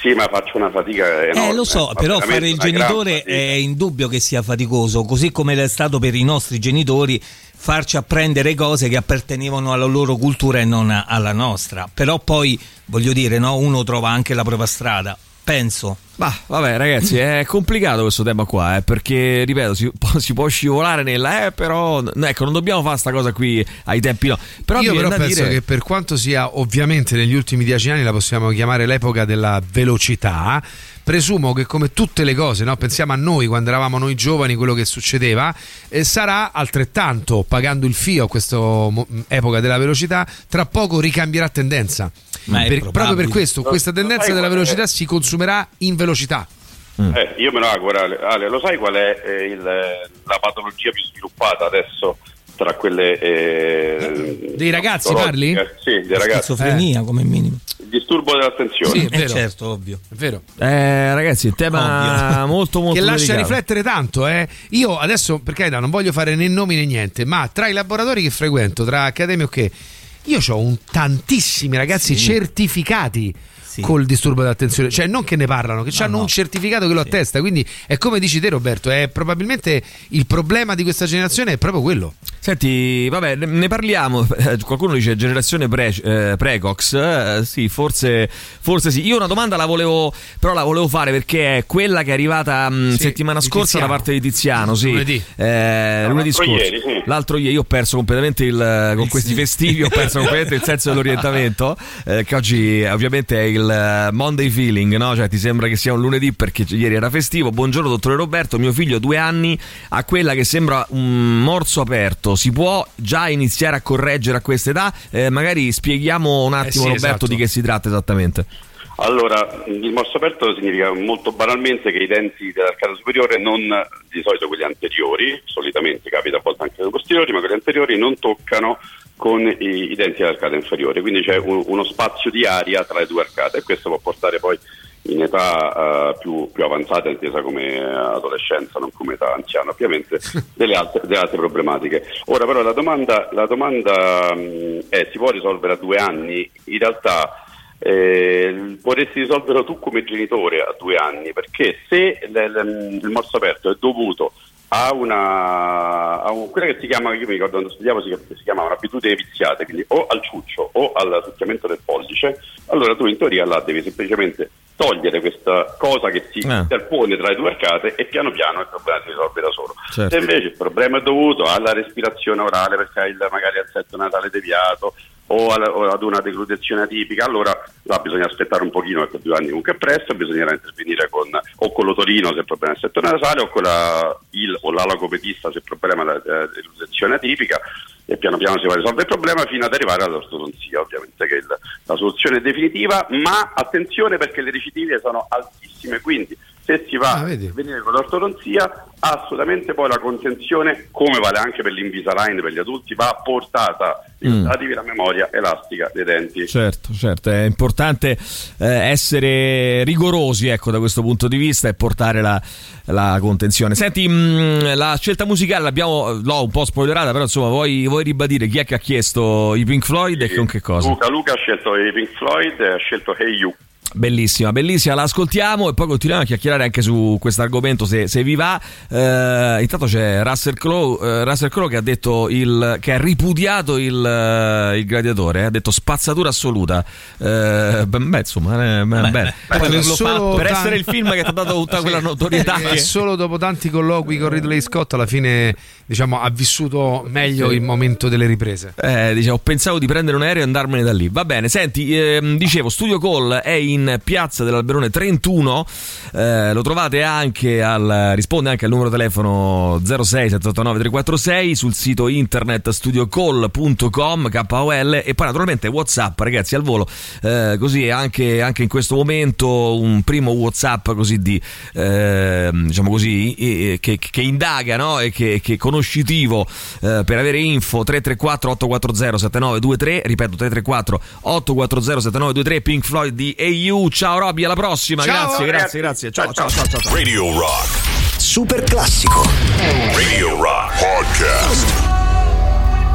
Sì, ma faccio una fatica enorme. Eh, lo so, fa però fare il genitore è indubbio che sia faticoso, così come è stato per i nostri genitori farci apprendere cose che appartenevano alla loro cultura e non alla nostra. Però poi, voglio dire, no, uno trova anche la propria strada. penso. Ma vabbè, ragazzi, è complicato questo tema qua, eh, perché ripeto, si può, si può scivolare nella eh, però ecco, non dobbiamo fare sta cosa qui ai tempi no. Però Io però penso dire che per quanto sia ovviamente negli ultimi dieci anni la possiamo chiamare l'epoca della velocità, presumo che come tutte le cose, no? pensiamo a noi quando eravamo noi giovani, quello che succedeva, eh, sarà altrettanto pagando il fio a questa mo- epoca della velocità, tra poco ricambierà tendenza. Ma è Per- proprio per questo, questa tendenza della velocità si consumerà in velocità. Eh, io me lo auguro, Ale. Ale, lo sai qual è eh, il- la patologia più sviluppata adesso tra quelle... eh, Dei ragazzi parli? Sì, dei ragazzi. Schizofrenia come minimo. Il disturbo dell'attenzione. Sì, è Eh, vero. certo, ovvio. È vero. Eh, ragazzi, il tema molto molto che lascia delicato. riflettere tanto. Eh. Io adesso, per carità, non voglio fare né nomi né niente, ma tra i laboratori che frequento, tra accademie o che, io ho un tantissimi ragazzi certificati. Sì. Col disturbo dell'attenzione, cioè non che ne parlano, che hanno no. un certificato che lo attesta. Quindi è come dici te, Roberto. È probabilmente il problema di questa generazione è proprio quello. Senti, vabbè, ne- parliamo. Eh, Qualcuno dice generazione pre- eh, precox. Eh, sì, forse, forse sì. Io una domanda la volevo, però la volevo fare perché è quella che è arrivata mh, Sì, settimana scorsa Tiziano. da parte di Tiziano. Sì. Lunedì. Eh, lunedì l'altro scorso. ieri, sì. L'altro ieri io ho perso completamente il, con questi festivi, ho perso completamente il senso dell'orientamento. eh, che oggi ovviamente è il eh, Monday feeling, no? Cioè ti sembra che sia un lunedì perché ieri era festivo. Buongiorno, dottore Roberto. Mio figlio, due anni, ha quella che sembra un morso aperto. Si può già iniziare a correggere a questa età? Eh, magari spieghiamo un attimo, sì, Roberto, esatto. di che si tratta esattamente. Allora, il morso aperto significa molto banalmente che i denti dell'arcata superiore non, di solito quelli anteriori, solitamente capita a volte anche quelli posteriori, ma quelli anteriori non toccano con i, i denti dell'arcata inferiore, quindi c'è un- uno spazio di aria tra le due arcate e questo può portare poi in età eh, più, più avanzata, intesa come adolescenza, non come età anziana ovviamente, delle altre, delle altre problematiche. Ora però la domanda, la domanda mh, è si può risolvere a due anni? In realtà eh, potresti risolverlo tu come genitore a due anni, perché se l- l- il morso aperto è dovuto a una a un- quella che si chiama, io mi ricordo quando studiavo si, si chiama un'abitudine viziata, quindi o al ciuccio o al succhiamento del pollice, allora tu in teoria là devi semplicemente togliere questa cosa che si Ah. interpone tra le due arcate e piano piano il problema si risolve da solo. Certo. Se invece il problema è dovuto alla respirazione orale perché hai il, magari al setto natale deviato o, alla- o ad una declutezione atipica, allora là bisogna aspettare un pochino perché due anni comunque è presto, bisognerà intervenire con, o con l'otorino se il problema è il setto nasale o con la, il o l'alogopedista se il problema è la declutezione atipica e piano piano si va a risolvere il problema fino ad arrivare all'ortodonzia ovviamente che è il- la soluzione definitiva, ma attenzione perché le recidive sono altissime, quindi se si va Ah, a venire con l'ortodonzia assolutamente poi la contenzione come vale anche per l'Invisalign per gli adulti va portata Mm. la memoria elastica dei denti Certo, certo, è importante eh, essere rigorosi ecco, da questo punto di vista e portare la, la contenzione. Senti, mh, la scelta musicale l'abbiamo l'ho un po' spoilerata, però insomma, vuoi, vuoi ribadire chi è che ha chiesto i Pink Floyd e con che cosa? Luca, Luca ha scelto i Pink Floyd ha scelto Hey You Bellissima, bellissima, la ascoltiamo e poi continuiamo a chiacchierare anche su questo argomento se, se vi va. Eh, intanto c'è Russell Crowe, eh, Russell Crowe che ha detto il, che ha ripudiato il, eh, il gladiatore, eh, ha detto spazzatura assoluta. Eh, beh, insomma, eh, beh, bene. Poi per solo per essere il film che ti ha dato tutta quella notorietà. E che- solo dopo tanti colloqui con Ridley Scott alla fine diciamo, ha vissuto meglio il momento delle riprese. Eh, diciamo, pensavo di prendere un aereo e andarmene da lì. Va bene, senti, ehm, dicevo, Studio Call è in piazza dell'Alberone 31. eh, lo trovate anche al risponde anche al numero telefono 06 789 346 sul sito internet studiocall.com KOL e poi naturalmente WhatsApp, ragazzi, al volo. eh, così anche, anche in questo momento un primo WhatsApp così di ehm, diciamo così eh, che, che indaga no? e che, che è conoscitivo eh, per avere info 334 840 7923 ripeto 334 840 7923 Pink Floyd di AU ciao Robby alla prossima Ciao, grazie grazie grazie ciao ciao ciao ciao, ciao. Radio Rock. Super classico. Radio Rock Podcast.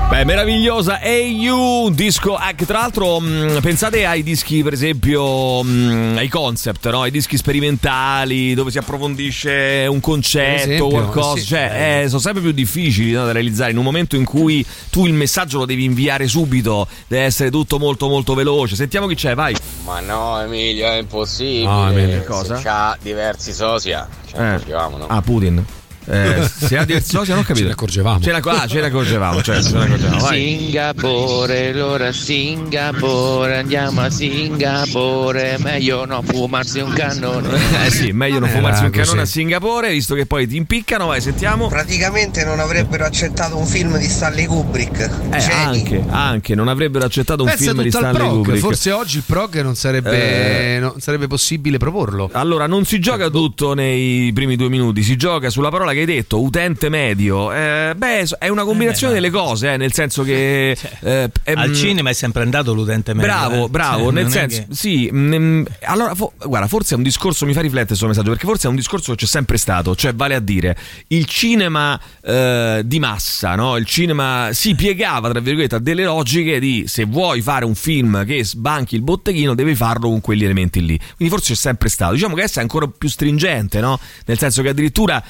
Beh, meravigliosa AU, un disco ah, che tra l'altro mh, pensate ai dischi per esempio mh, ai concept, no? ai dischi sperimentali dove si approfondisce un concetto esempio, qualcosa, sì. cioè eh, sono sempre più difficili no, da realizzare in un momento in cui tu il messaggio lo devi inviare subito, deve essere tutto molto molto veloce. Sentiamo chi c'è, vai. Ma no Emilio, è impossibile. No, Emilio, cosa? Se c'ha diversi sosia. Ne accorgevamo, no? Ah, Putin. Eh, se ha diversi soci, non ho capito. Ce ne accorgevamo. Ce ne, ah, ce ne accorgevamo, cioè, ce ne accorgevamo. Vai. Singapore, allora Singapore, andiamo a Singapore, meglio non fumarsi un cannone. Eh sì, meglio non fumarsi un cannone a Singapore, visto che poi ti impiccano, vai, sentiamo. Praticamente non avrebbero accettato un film di Stanley Kubrick. Eh, anche, anche, non avrebbero accettato un Pensa film di Stanley prog, Kubrick. forse oggi il prog non sarebbe, Eh. non sarebbe possibile proporlo. Allora, non si gioca tutto nei primi due minuti, si gioca sulla parola che hai detto, utente medio. Eh, beh, è una combinazione delle cose, eh, nel senso che... eh, Al ehm, cinema è sempre andato l'utente medio. Bravo, eh. bravo, Cioè, nel senso, che- sì, mm, allora, fo- guarda, forse è un discorso, mi fa riflettere questo messaggio, perché forse è un discorso che c'è sempre stato, cioè vale a dire, il cinema eh, di massa, no? il cinema si piegava, tra virgolette, a delle logiche di se vuoi fare un film che sbanchi il botteghino, devi farlo con quegli elementi lì. Quindi forse c'è sempre stato. Diciamo che adesso è ancora più stringente, no? Nel senso che addirittura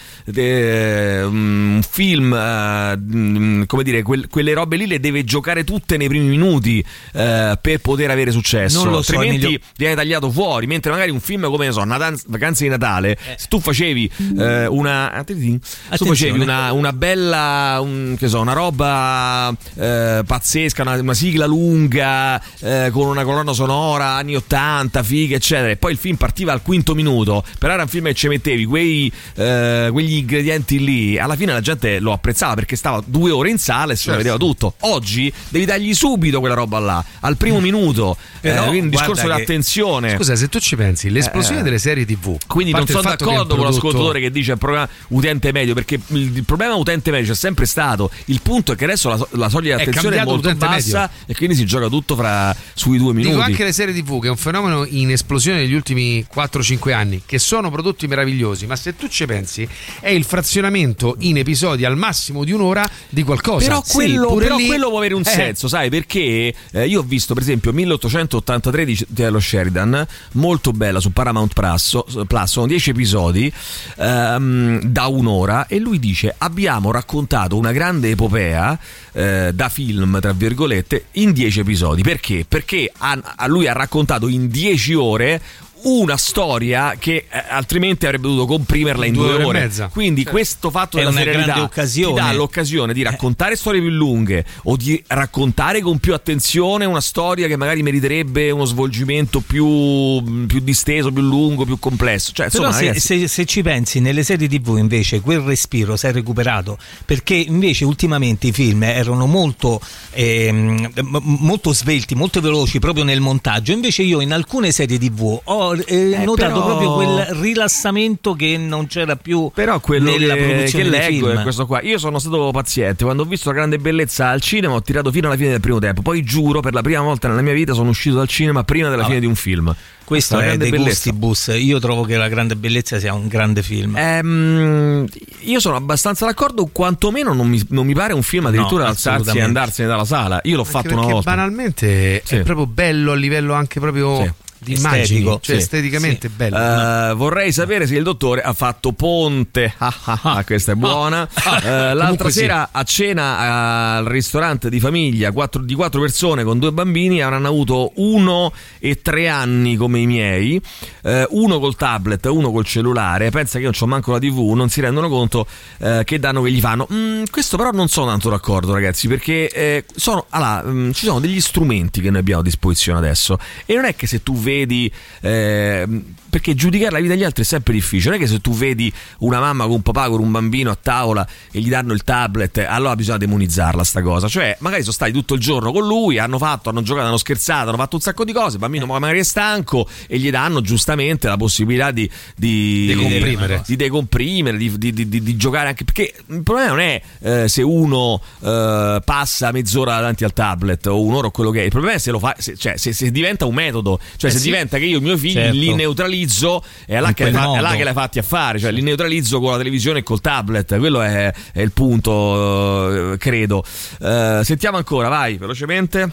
eh, un film, eh, mm, come dire, quel- quelle robe lì le deve giocare tutte nei primi minuti eh, per poter avere successo. Non lo so, altrimenti Emilio. viene tagliato fuori. Mentre magari un film come ne so, Natan- Vacanze di Natale, se tu facevi eh, una. Tu facevi una, una bella, un- che so, una roba eh, pazzesca, una, una sigla lunga eh, con una colonna sonora anni 80, figa, eccetera. E poi il film partiva al quinto minuto. Però era un film che ci mettevi quei, eh, quegli ingredienti lì. Alla fine la gente lo apprezzava perché stava due ore in sala e se Certo. vedeva tutto. Oggi devi dargli subito quella roba là, al primo minuto. Però, Eh, quindi un discorso di attenzione. Scusa, se tu ci pensi, l'esplosione Eh, delle serie TV. Quindi non sono d'accordo il con prodotto- l'ascoltatore che dice il problema utente medio, perché il, problema utente medio c'è sempre stato. Il punto è che adesso la, la soglia di È attenzione è, cambiato molto bassa medio. e quindi si gioca tutto fra, sui due minuti. Dico anche le serie TV, che è un fenomeno in esplosione negli ultimi 4-5 anni, che sono prodotti meravigliosi, ma se tu ci pensi, è il frazionamento in episodi al massimo di un'ora di qualcosa. Però, Sì, quello, pure però lì- quello può avere un eh, senso, sai? Perché eh, io ho visto, per esempio, 1883 di dello Sheridan, molto bella su Paramount Plus, Plus, sono 10 episodi ehm, da un'ora. E lui dice: Abbiamo raccontato una grande epopea eh, da film, tra virgolette, in 10 episodi. Perché? Perché ha- a lui ha raccontato in 10 ore. Una storia che eh, altrimenti avrebbe dovuto comprimerla in Due due, ore e ore. mezza. Quindi Certo. questo fatto È della una serialità grande occasione. ti dà l'occasione di raccontare storie più lunghe o di raccontare con più attenzione una storia che magari meriterebbe uno svolgimento più, più disteso, più lungo, più complesso. Cioè, Però insomma, se, ragazzi, se- se ci pensi nelle serie tv invece quel respiro si è recuperato perché invece ultimamente i film erano molto, ehm, molto svelti, molto veloci proprio nel montaggio invece io in alcune serie tv ho eh, notato però- proprio quel rilassamento che non c'era più Però quello nella che, produzione che leggo film. è questo qua. Io sono stato paziente. Quando ho visto la grande bellezza al cinema, ho tirato fino alla fine del primo tempo. Poi giuro, per la prima volta nella mia vita sono uscito dal cinema prima della fine di un film. questo Questa è la dei grande bellezza. gustibus io trovo che la grande bellezza sia un grande film Ehm, io sono abbastanza d'accordo, quantomeno non mi, non mi pare un film addirittura No, alzarsi e andarsene dalla sala. Io l'ho Anche fatto una volta. banalmente Sì. è proprio bello a livello anche proprio Sì. Di immagini, Estetico, cioè sì. esteticamente Sì. bello. Eh, vorrei sapere se il dottore ha fatto ponte. Ah, ah, ah, questa è buona. Eh, l'altra Comunque sì. sera a cena al ristorante di famiglia quattro- di quattro persone con due bambini avranno avuto uno e tre anni come i miei, eh, uno col tablet, uno col cellulare. Pensa che io non c'ho manco la TV, non si rendono conto eh, che danno che gli fanno. Mm, questo però non sono tanto d'accordo, ragazzi, perché eh, sono, allora, mm, ci sono degli strumenti che noi abbiamo a disposizione adesso. E non è che se tu vedi. Eh, perché giudicare la vita degli altri è sempre difficile. Non è che se tu vedi una mamma con un papà con un bambino a tavola e gli danno il tablet, allora bisogna demonizzarla sta cosa. Cioè, magari sono stati tutto il giorno con lui, hanno fatto, hanno giocato, hanno scherzato, hanno fatto un sacco di cose. Il bambino magari è stanco e gli danno giustamente la possibilità di, di Decomprimere. di decomprimere, di, di- di- giocare anche. Perché il problema non è eh, se uno eh, passa mezz'ora davanti al tablet o un'ora o quello che è. Il problema è se lo fa, se, cioè se, se diventa un metodo, cioè Eh se Cioè, diventa che io i miei figli Certo. li neutralizzo, è là, che, fa- è là che le fatti a fare, cioè li neutralizzo con la televisione e col tablet, quello è, è il punto, eh, credo. Eh, sentiamo ancora, vai, velocemente,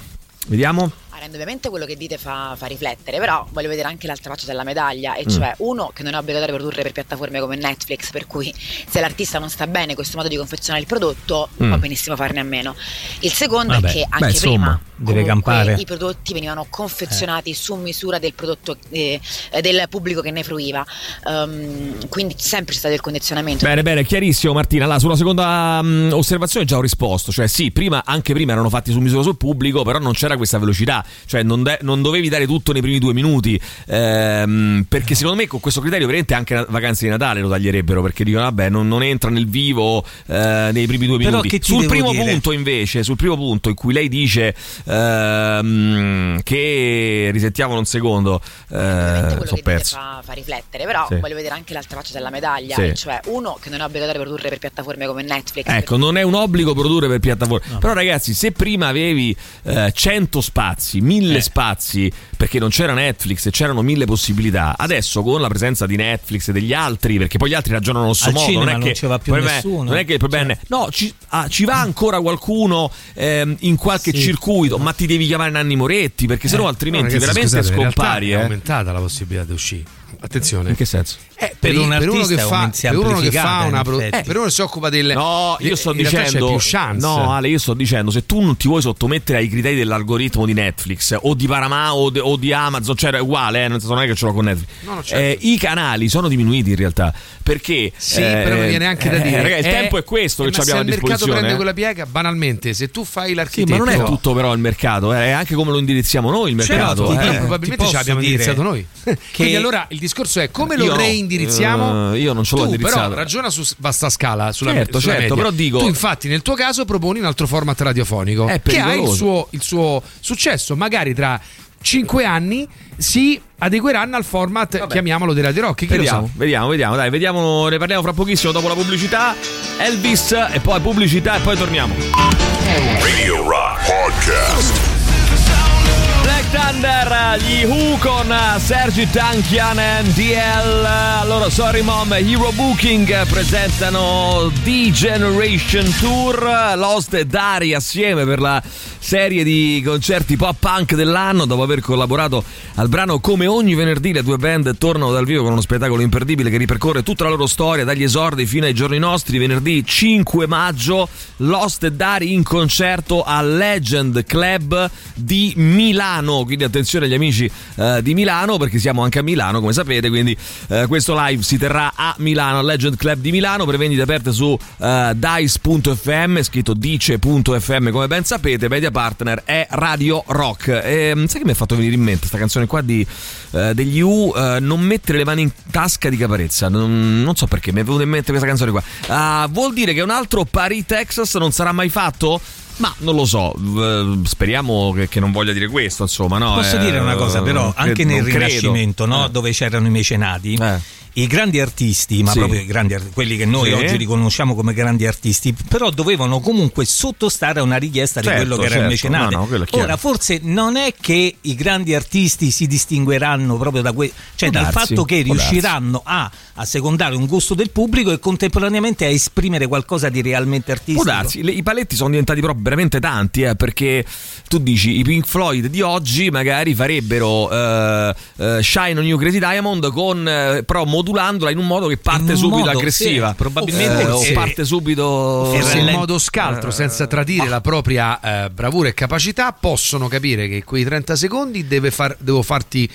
vediamo. Ah, Indubbiamente quello che dite fa, fa riflettere, però voglio vedere anche l'altra faccia della medaglia, e Mm. cioè uno che non è obbligatorio produrre per piattaforme come Netflix, per cui se l'artista non sta bene questo modo di confezionare il prodotto Mm. può benissimo farne a meno. Il secondo Vabbè, è che anche beh, insomma, prima i prodotti venivano confezionati su misura del prodotto eh, eh, del pubblico che ne fruiva, Ehm, quindi sempre c'è stato il condizionamento. Bene, bene, chiarissimo Martina. Là, sulla seconda mm, osservazione già ho risposto. Cioè, sì, prima, anche prima erano fatti su misura sul pubblico, però non c'era questa velocità. Cioè, non, de- non dovevi dare tutto nei primi due minuti. Ehm, perché secondo me con questo criterio, veramente anche vacanze di Natale lo taglierebbero. Perché dicono, vabbè, non, non entra nel vivo eh, nei primi due Però minuti. sul primo dire? punto, invece, sul primo punto in cui lei dice ehm, che risentiamolo un secondo. Eh, quello sono perso. fa, fa riflettere, però Sì. voglio vedere anche l'altra faccia della medaglia, Sì. e cioè uno che non è obbligatorio produrre per piattaforme come Netflix. Ecco, non è un obbligo produrre per piattaforme. Però, ragazzi, se prima avevi eh, 100 spazi, 1000 Eh. spazi, perché non c'era Netflix e c'erano mille possibilità, adesso con la presenza di Netflix e degli altri, perché poi gli altri ragionano allo stesso Al modo, cinema non è non che ci va più problema nessuno. Non è che il problema è. No, ci, ah, ci va ancora qualcuno ehm, in qualche circuito, ma ti devi chiamare Nanni Moretti, perché sennò altrimenti No, ragazzi, veramente scusate, scompari. È eh. aumentata la possibilità di uscire. Attenzione. In che senso? Eh, Per i- un uno artista che fa, un- per uno che fa una pro- eh, per uno che si occupa del No, io sto dicendo. più chance. No, Ale, io sto dicendo: se tu non ti vuoi sottomettere ai criteri dell'algoritmo di Netflix o di Paramount o, de- o di Amazon, cioè è uguale, eh, nel senso non è che ce l'ho con Netflix. No, no, certo. Eh, I canali sono diminuiti in realtà. Perché? Sì, eh, però mi viene anche da eh, dire. raga, il eh, tempo è questo eh, che abbiamo a se il mercato disposizione. prende quella piega, banalmente, se tu fai Sì, l'architetto. ma non è tutto però il mercato, eh, è anche come lo indirizziamo noi il mercato. Certo, eh. però probabilmente ce l'abbiamo dire indirizzato noi. Quindi allora il discorso è come lo Io reindirizziamo? Eh, io non ce l'ho tu, indirizzato. Però ragiona su vasta scala sulla, Certo, sulla certo, media. però dico- Tu infatti nel tuo caso proponi un altro format radiofonico È che ha il suo, il suo successo, magari tra cinque anni si adegueranno al format, chiamiamolo dei Radio Rock. Vediamo, vediamo, vediamo, dai, vediamo, ne parliamo fra pochissimo dopo la pubblicità. Elvis e poi pubblicità e poi torniamo. Radio Rock Podcast. Thunder, gli Who con Sergi Tankian e DL. Allora, Sorry Mom, Hero Booking presentano D-Generation Tour. Lost e Dari assieme per la serie di concerti pop punk dell'anno. Dopo aver collaborato al brano Come ogni venerdì, le due band tornano dal vivo con uno spettacolo imperdibile che ripercorre tutta la loro storia, dagli esordi fino ai giorni nostri. Venerdì 5 maggio, Lost e Dari in concerto al Legend Club di Milano. Quindi attenzione agli amici eh, di Milano, perché siamo anche a Milano, come sapete. Quindi eh, questo live si terrà a Milano, al Legend Club di Milano. Prevendite aperte su eh, dice.fm, scritto dice.fm, come ben sapete. Media partner è Radio Rock. E, sai che mi ha fatto venire in mente questa canzone qua di, eh, degli U? eh, non mettere le mani in tasca di Caparezza. Non, non so perché, mi è venuta in mente questa canzone qua. Ah, vuol dire che un altro Paris, Texas non sarà mai fatto? Ma non lo so, eh, speriamo che, che non voglia dire questo, insomma, no? Posso Eh, dire una cosa, però, non anche nel. Rinascimento, no? Eh. dove c'erano i mecenati, i grandi artisti, ma Sì. proprio i grandi quelli che noi Sì. oggi riconosciamo come grandi artisti, però dovevano comunque sottostare a una richiesta Certo, di quello che era certo. il mecenate. No, no. Ora, forse non è che i grandi artisti si distingueranno proprio da que- cioè dal darsi, fatto che darsi. riusciranno a, a secondare un gusto del pubblico e contemporaneamente a esprimere qualcosa di realmente artistico. Può darsi, Le- i paletti sono diventati però veramente tanti, eh, perché tu dici i Pink Floyd di oggi magari farebbero eh, eh, Shine on You Crazy Diamond con eh, però modulandola in un modo che parte subito modo, aggressiva, sì, probabilmente Eh, o parte subito Forse in eh, modo scaltro, eh, senza tradire la propria eh, bravura e capacità, possono capire che quei 30 secondi deve far- devo farti.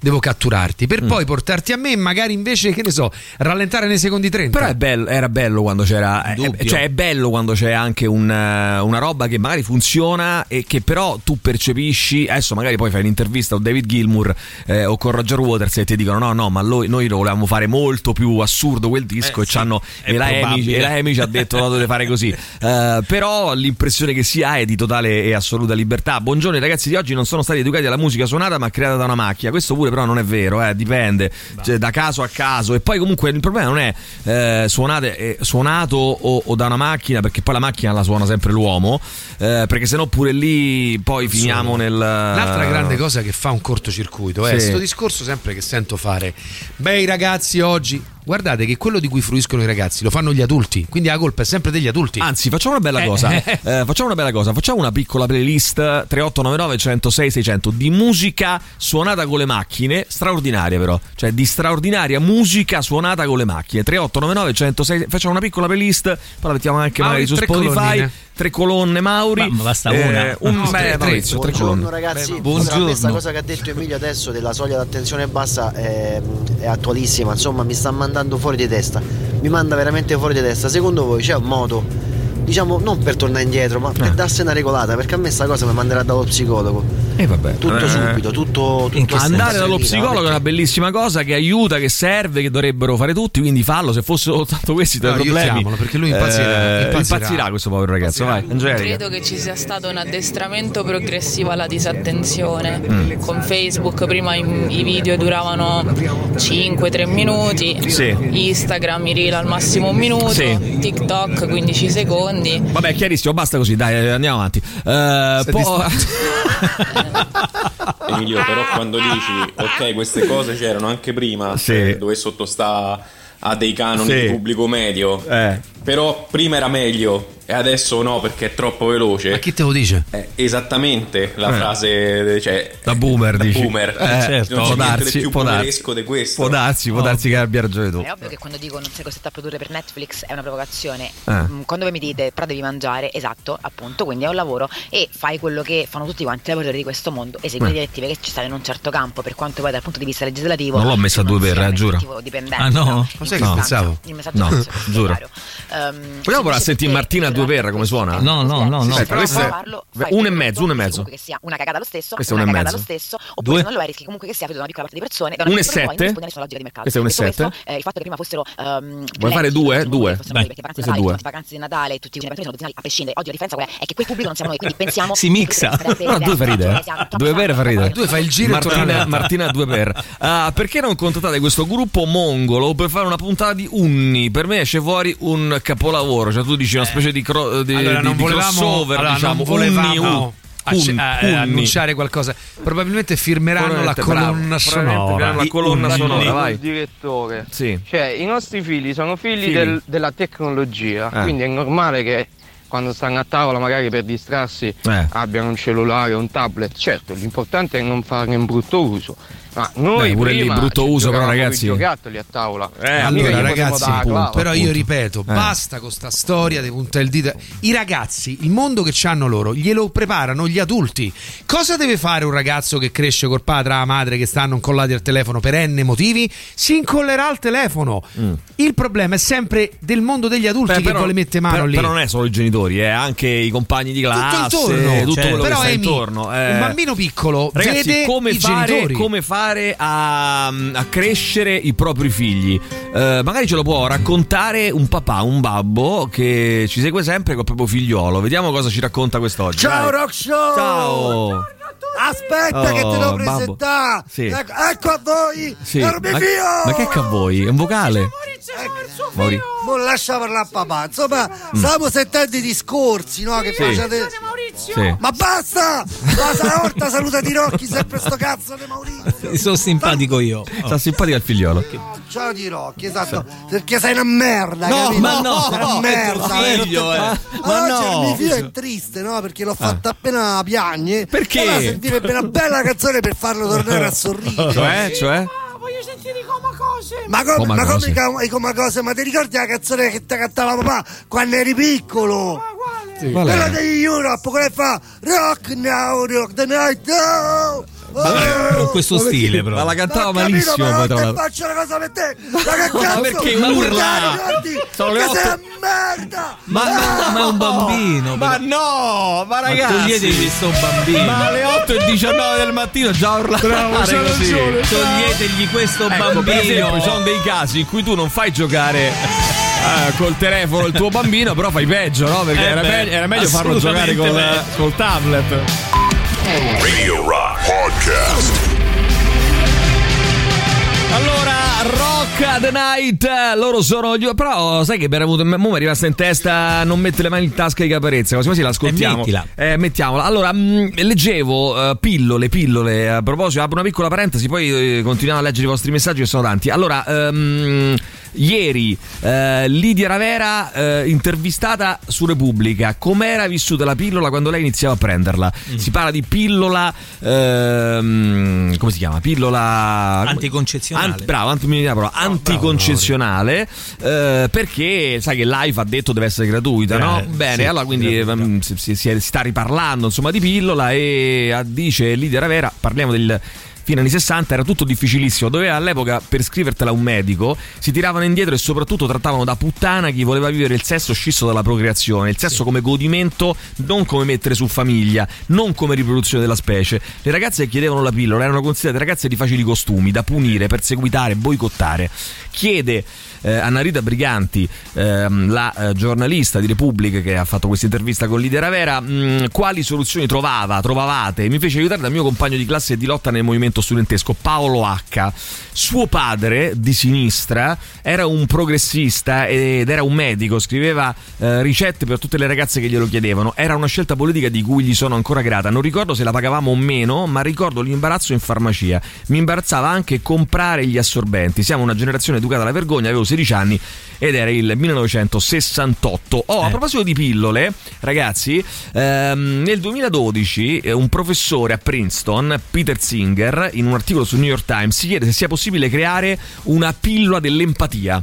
Devo catturarti per Mm. poi portarti a me e magari invece, che ne so, rallentare nei secondi 30. Però è bello, era bello quando c'era. è- Dubbio. cioè, è bello quando c'è anche un, eh, una roba che magari funziona e che però tu percepisci. Adesso magari poi fai un'intervista con David Gilmour eh, o con Roger Waters e ti dicono: no, no, ma noi, noi lo volevamo fare molto più assurdo quel disco. Eh, e, sì, c'hanno- e, la Amy, e la Amy ci ha detto: no, dovete fare così. Eh, però l'impressione che si ha è di totale e assoluta libertà. Buongiorno, i ragazzi di oggi non sono stati educati alla musica suonata, ma creata da una macchia. Questo pure pure, però non è vero, eh, dipende, cioè, da caso a caso. E poi comunque il problema non è eh, suonate, eh, suonato o, o da una macchina, perché poi la macchina la suona sempre l'uomo, eh, perché sennò pure lì poi finiamo nel... L'altra grande cosa che fa un cortocircuito è Sì. questo discorso sempre che sento fare. Beh, ragazzi oggi. Guardate che quello di cui fruiscono i ragazzi lo fanno gli adulti, quindi la colpa è sempre degli adulti. Anzi, facciamo una bella Eh, cosa. eh. Facciamo una bella cosa. Facciamo una piccola playlist 3899 106 600 di musica suonata con le macchine, straordinaria però, cioè di straordinaria musica suonata con le macchine. 3899 106 facciamo una piccola playlist, poi la mettiamo anche Mauri, magari su Spotify. colonnine. Tre colonne Mauri. Ma basta Eh, una. un No, beh, tre, tre. Maurizio, tre Buongiorno colonne. ragazzi, Beh, buongiorno. questa cosa che ha detto Emilio adesso della soglia d'attenzione bassa è, è attualissima, insomma mi sta mandando fuori di testa, mi manda veramente fuori di testa. Secondo voi c'è un modo, diciamo non per tornare indietro, ma Eh. per darsi una regolata, perché a me sta cosa mi manderà dallo psicologo. E vabbè. Tutto Eh, subito, tutto, tutto Andare dallo psicologo è una bellissima cosa che aiuta, che serve, che dovrebbero fare tutti, quindi fallo. Se fossero soltanto questi i tuoi No, problemi, perché lui impazzirà, eh, impazzirà. impazzirà questo povero ragazzo. Vai. Credo che ci sia stato un addestramento progressivo alla disattenzione. Mm. Con Facebook prima i, i video duravano 5-3 minuti, Sì. Instagram i reel al massimo un minuto, Sì. TikTok 15 secondi. Vabbè, chiarissimo, basta così, dai, eh, andiamo avanti. Eh, poi- Emilio, però quando dici ok, queste cose c'erano anche prima, Sì. eh, dove sottostà a dei canoni Sì. di pubblico medio. Eh. Però prima era meglio e adesso no perché è troppo veloce. Ma chi te lo dice? esattamente la Eh. frase, cioè, Da boomer, da dici. boomer. Eh, certo. Non Può darsi, più può darsi. di questo. Può darsi, può darsi che abbia ragione tu. È ovvio che quando dico non sei costretto a produrre per Netflix è una provocazione. Eh. Mm, Quando voi mi dite però devi mangiare, esatto, appunto, quindi è un lavoro e fai quello che fanno tutti quanti i lavoratori di questo mondo, esegui Eh. le direttive che ci stanno in un certo campo, per quanto poi dal punto di vista legislativo Non l'ho messa a due per, eh, giuro. dipendente. Ah, no? Cos'è che sostanza, pensavo? Il messaggio No, è è giuro. chiaro. Ehm, Vogliamo provare a sentire Martina a due per come suona? No, no, no, no. Aspetta, però questo è uno e mezzo, uno e mezzo. comunque che sia una cagata lo stesso, Questo è una uno e cagata mezzo. lo stesso, oppure Due? se non lo è rischi comunque che sia venuto da una piccola parte di persone, da una e sette? poi non rispondi a nessuna logica di mercato. Questo è uno e eh, il fatto che prima fossero ehm, Vuoi fare due? Due? perché vacanze questo è di Natale, vacanze di Natale, tutti i eventi sono a prescindere. Oggi la differenza qual è? È che quel pubblico non siamo noi, quindi pensiamo Si mixa. No, due fa ridere. Due per fa ridere. Due fa il giro e Martina. Martina due per. Ah, perché non contattate questo gruppo mongolo per fare una puntata di Unni? Per me esce fuori un capolavoro. Cioè, tu dici una specie di, cro- di, Allora, di- non di volevamo, crossover, allora, diciamo. non volevamo un- acce- un- eh, annunciare qualcosa. Probabilmente firmeranno la bravo. colonna Probabilmente sonora. la colonna sonora, vai. Il direttore. Sì. Cioè, i nostri figli sono figli, Figli. del- della tecnologia, Eh. quindi è normale che quando stanno a tavola magari per distrarsi Eh. abbiano un cellulare o un tablet. Certo, l'importante è non farne un brutto uso. Ma noi Beh, pure lì brutto uso, però, ragazzi. giocattoli a tavola. Eh, allora ragazzi, però io ripeto, Eh. basta con sta storia di puntare il dito. I ragazzi, il mondo che hanno loro, glielo preparano gli adulti. Cosa deve fare un ragazzo che cresce col padre e la madre che stanno incollati al telefono per n motivi? Si incollerà al telefono. Il problema è sempre del mondo degli adulti Beh, che vuole mettere mano però, lì. però non è solo i genitori, è anche i compagni di classe, tutto intorno, tutto quello però che sta Amy, intorno. eh. un bambino piccolo Ragazzi, vede come i fare, genitori. come fare a, a crescere i propri figli? Eh, magari ce lo può raccontare un papà, un babbo che ci segue sempre col proprio figliolo. Vediamo cosa ci racconta quest'oggi. Ciao. Rock Show! Ciao! Aspetta Oh, che te devo babbo. presentare! Sì. Ecco, ecco a voi! Sì. Ma, ma che che a voi? È un vocale? Mauri- Non lascia parlare a papà, insomma, stiamo sentendo i discorsi, no? Che Sì. facete. Sì. Ma basta! Ma stavolta saluta di Rocchi, sempre sto cazzo di Maurizio! Sono simpatico io. Sta simpatico al figliolo. Ciao di Rocchi, esatto, perché sei una merda, No, capito? ma no, Sei una no, merda, figlio, eh. Ma Oggi no. il mio figlio è triste, no? Perché l'ho fatta appena piagne. Perché? Allora servirebbe una bella canzone per farlo tornare a sorridere. Cioè, cioè? Voglio sentire i comacose. Ma come, ma come i cam- i comacose? Ma ti ricordi la canzone che ti cantava papà quando eri piccolo? Sì. Qual Quella è? degli Europe, quella fa Rock now, rock the night, oh! Con questo stile, però. Ma la cantava Ma capito, malissimo. ma non faccio una cosa per te! Ma che Ma cazzo? perché Ma urla? ti ricordi Sono le otto. merda! Ma, ma è un bambino. Ma però. no, ma ragazzi. toglietegli sto bambino. Ma alle 8 e 19 del mattino già urlare Bravo, c'ha così. ragione, Toglietegli questo Ecco, bambino. per esempio, ci sono dei casi in cui tu non fai giocare eh, col telefono il tuo bambino, però fai peggio, no? Perché Eh era, beh, me- era meglio farlo giocare col, col tablet. Radio Rock Podcast. Allora, Rock the Night, loro sono gli... Però sai che mi era avuto- mo mi è rimasta in testa non mettere le mani in tasca di caparezza, così così l'ascoltiamo. Eh. Eh, mettiamola. Allora, mh, leggevo eh, pillole, pillole, a proposito, apro una piccola parentesi, poi eh, continuiamo a leggere i vostri messaggi che sono tanti. Allora, ehm, ieri eh, Lidia Ravera eh, intervistata su Repubblica, com'era vissuta la pillola quando lei iniziava a prenderla? Mm. Si parla di pillola, ehm, come si chiama? Pillola... Anticoncezionale. Ant- bravo, anti- anticoncezionale eh, perché sai che live ha detto deve essere gratuita, no? Eh, Bene, sì, allora quindi ehm, si, si- si sta riparlando insomma di pillola e eh, dice Lidia Ravera, parliamo del fine anni 60 era tutto difficilissimo. Doveva all'epoca per scrivertela un medico, si tiravano indietro e soprattutto trattavano da puttana chi voleva vivere il sesso scisso dalla procreazione, il sesso come godimento, non come mettere su famiglia, non come riproduzione della specie. Le ragazze che chiedevano la pillola erano considerate ragazze di facili costumi, da punire, perseguitare, boicottare. Chiede eh, Anna Rita Briganti, ehm, la eh, giornalista di Repubblica che ha fatto questa intervista con Lidia Ravera, mh, quali soluzioni trovava, trovavate? Mi fece aiutare dal mio compagno di classe e di lotta nel movimento studentesco, Paolo H. Suo padre, di sinistra, era un progressista ed era un medico, scriveva eh, ricette per tutte le ragazze che glielo chiedevano. Era una scelta politica di cui gli sono ancora grata. Non ricordo se la pagavamo o meno, ma ricordo l'imbarazzo in farmacia. Mi imbarazzava anche comprare gli assorbenti. Siamo una generazione educata alla vergogna, avevo 16 anni ed era il 1968. Oh, a proposito di pillole, ragazzi, ehm, nel 2012 eh, un professore a Princeton, Peter Singer, in un articolo sul New York Times si chiede se sia possibile creare una pillola dell'empatia.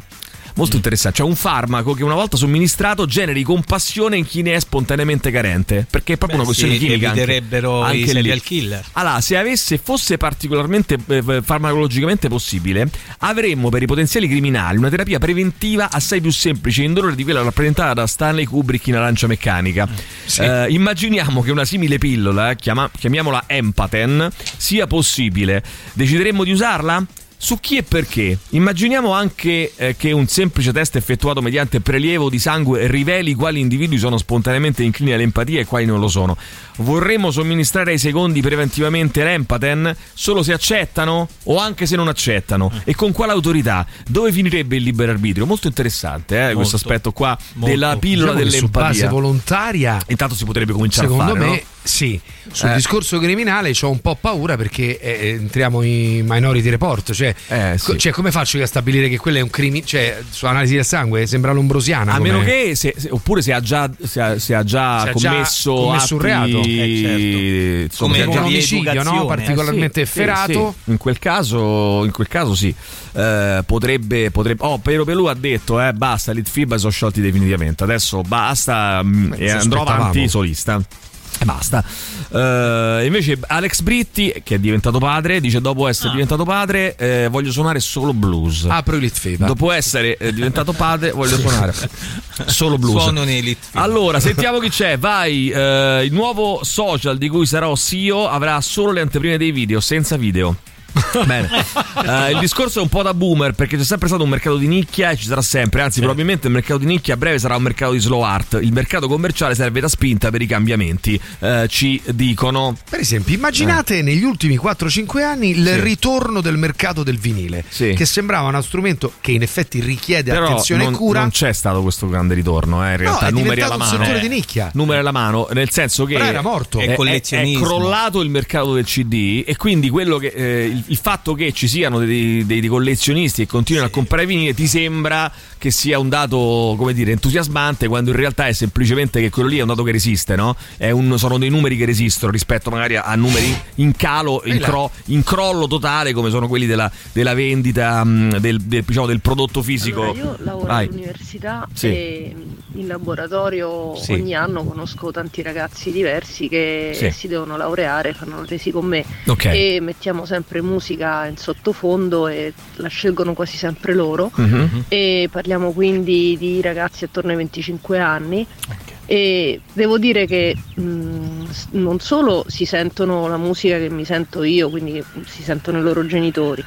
Molto interessante, cioè un farmaco che una volta somministrato generi compassione in chi ne è spontaneamente carente, perché è proprio Beh, una questione sì, chimica. anche- eviterebbero i anche lì. serial killer. Allora, se avesse, fosse particolarmente eh, farmacologicamente possibile, avremmo per i potenziali criminali una terapia preventiva assai più semplice e indolore di quella rappresentata da Stanley Kubrick in Arancia Meccanica. Eh, immaginiamo che una simile pillola, chiama- chiamiamola Empaten, sia possibile. Decideremmo di usarla? Su chi e perché? Immaginiamo anche eh, che un semplice test effettuato mediante prelievo di sangue riveli quali individui sono spontaneamente inclini all'empatia e quali non lo sono. Vorremmo somministrare ai secondi preventivamente l'Empaten solo se accettano o anche se non accettano? E con quale autorità? Dove finirebbe il libero arbitrio? Molto interessante eh, questo aspetto qua della pillola Diciamo che su dell'empatia. base volontaria Intanto si potrebbe cominciare secondo a fare, me no? Sì sul Eh. discorso criminale ho un po' paura perché eh, entriamo in minority report cioè, Eh, sì. co- cioè, come faccio io a stabilire che quello è un crimine cioè su analisi del sangue sembra l'ombrosiana A come- meno che, se- se- oppure se ha già, se ha, se ha già Se commesso, commesso un atti- reato. Eh, certo. insomma, Come un omicidio, no? Particolarmente Eh, sì, efferato. sì. In quel caso, in quel caso sì. Eh, potrebbe, potrebbe. Oh, Pero Pelù ha detto: eh, basta, l'Itfib sono sciolti definitivamente. Adesso basta mm, e andrò avanti solista. E basta. Eh, invece Alex Britti, che è diventato padre, dice: Dopo essere diventato padre, eh, voglio suonare solo blues. Apro i Litfiba. Dopo essere eh, diventato padre, voglio suonare solo blues. Suono nei lit Allora, sentiamo chi c'è. Vai, eh, il nuovo social di cui sarò CEO avrà solo le anteprime dei video, senza video. Bene, Eh, il discorso è un po' da boomer perché c'è sempre stato un mercato di nicchia e ci sarà sempre, anzi probabilmente il mercato di nicchia a breve sarà un mercato di slow art, il mercato commerciale serve da spinta per i cambiamenti, eh, ci dicono. Per esempio, immaginate negli ultimi 4-5 anni il Sì. ritorno del mercato del vinile, Sì. che sembrava uno strumento che in effetti richiede Però attenzione non, e cura. non c'è stato questo grande ritorno, eh, in realtà è numeri alla mano. settore Eh, di nicchia. Numeri alla mano, nel senso che Però era morto. È, È è crollato il mercato del CD e quindi quello che, eh, il, il fatto che ci siano dei, dei- dei collezionisti che continuano a comprare vinile ti sembra che sia un dato, come dire, entusiasmante quando in realtà è semplicemente che quello lì è un dato che resiste, no? È un- sono dei numeri che resistono rispetto magari a, a numeri in calo, in, cro- in crollo totale come sono quelli della, della vendita mh, del, del- diciamo, del prodotto fisico. Allora, io lavoro Vai. all'università Sì. e in laboratorio Sì. ogni anno conosco tanti ragazzi diversi che Sì. si devono laureare, fanno la tesi con me Ok. e mettiamo sempre musica in sottofondo e la scelgono quasi sempre loro. Mhm. e parliamo quindi di ragazzi attorno ai 25 anni. E devo dire che mh, s- non solo si sentono la musica che mi sento io, quindi si sentono i loro genitori,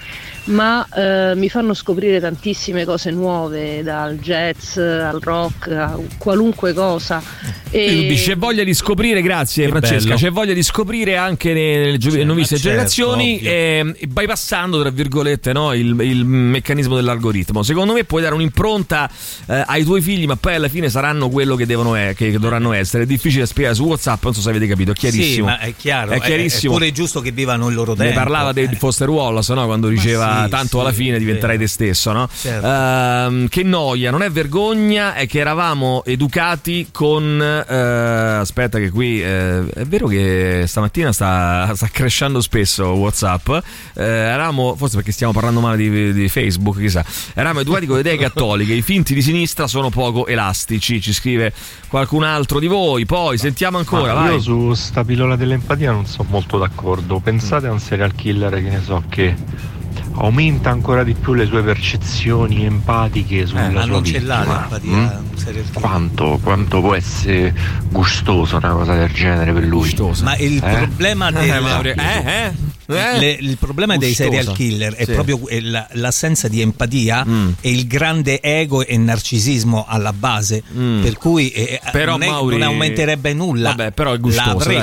ma eh, mi fanno scoprire tantissime cose nuove, dal jazz al rock, a qualunque cosa. Quindi c'è voglia di scoprire, grazie Che Francesca, bello. c'è voglia di scoprire anche nelle giovi- nuovissime certo, generazioni, eh, bypassando tra virgolette no, il, il meccanismo dell'algoritmo. Secondo me puoi dare un'impronta eh, ai tuoi figli, ma poi alla fine saranno quello che, devono e- che dovranno essere. È difficile spiegare su WhatsApp, non so se avete capito, è Sì, chiarissimo. ma è chiaro, È chiarissimo. È, pure giusto che vivano il loro tempo. Ne parlava di di Foster Wallace no? quando diceva sì, tanto sì, alla fine diventerai te stesso. No? Certo. Ehm, che noia, non è vergogna, è che eravamo educati con. eh, aspetta, che qui eh, è vero che stamattina sta, sta crescendo spesso WhatsApp. Eh, eravamo, forse perché stiamo parlando male di, di Facebook, chissà. Eravamo educati con le idee cattoliche. I finti di sinistra sono poco elastici. Ci scrive qualcun altro di voi. Poi sentiamo ancora. Ma vai. io su sta pillola dell'empatia non sono molto d'accordo. Pensate a un serial killer che ne so che aumenta ancora di più le sue percezioni empatiche sulla Eh, sua l'empatia, Mm? Quanto, quanto può essere gustoso una cosa del genere per lui? Ma il Eh? problema del, Eh, ma- eh, eh? Eh? Le- il problema dei Gustosa. serial killer è Sì. proprio que- la- l'assenza di empatia e il grande ego e narcisismo alla base, per cui eh, Però, non, è- Mauri- non aumenterebbe nulla. Vabbè, però è gustoso, dai.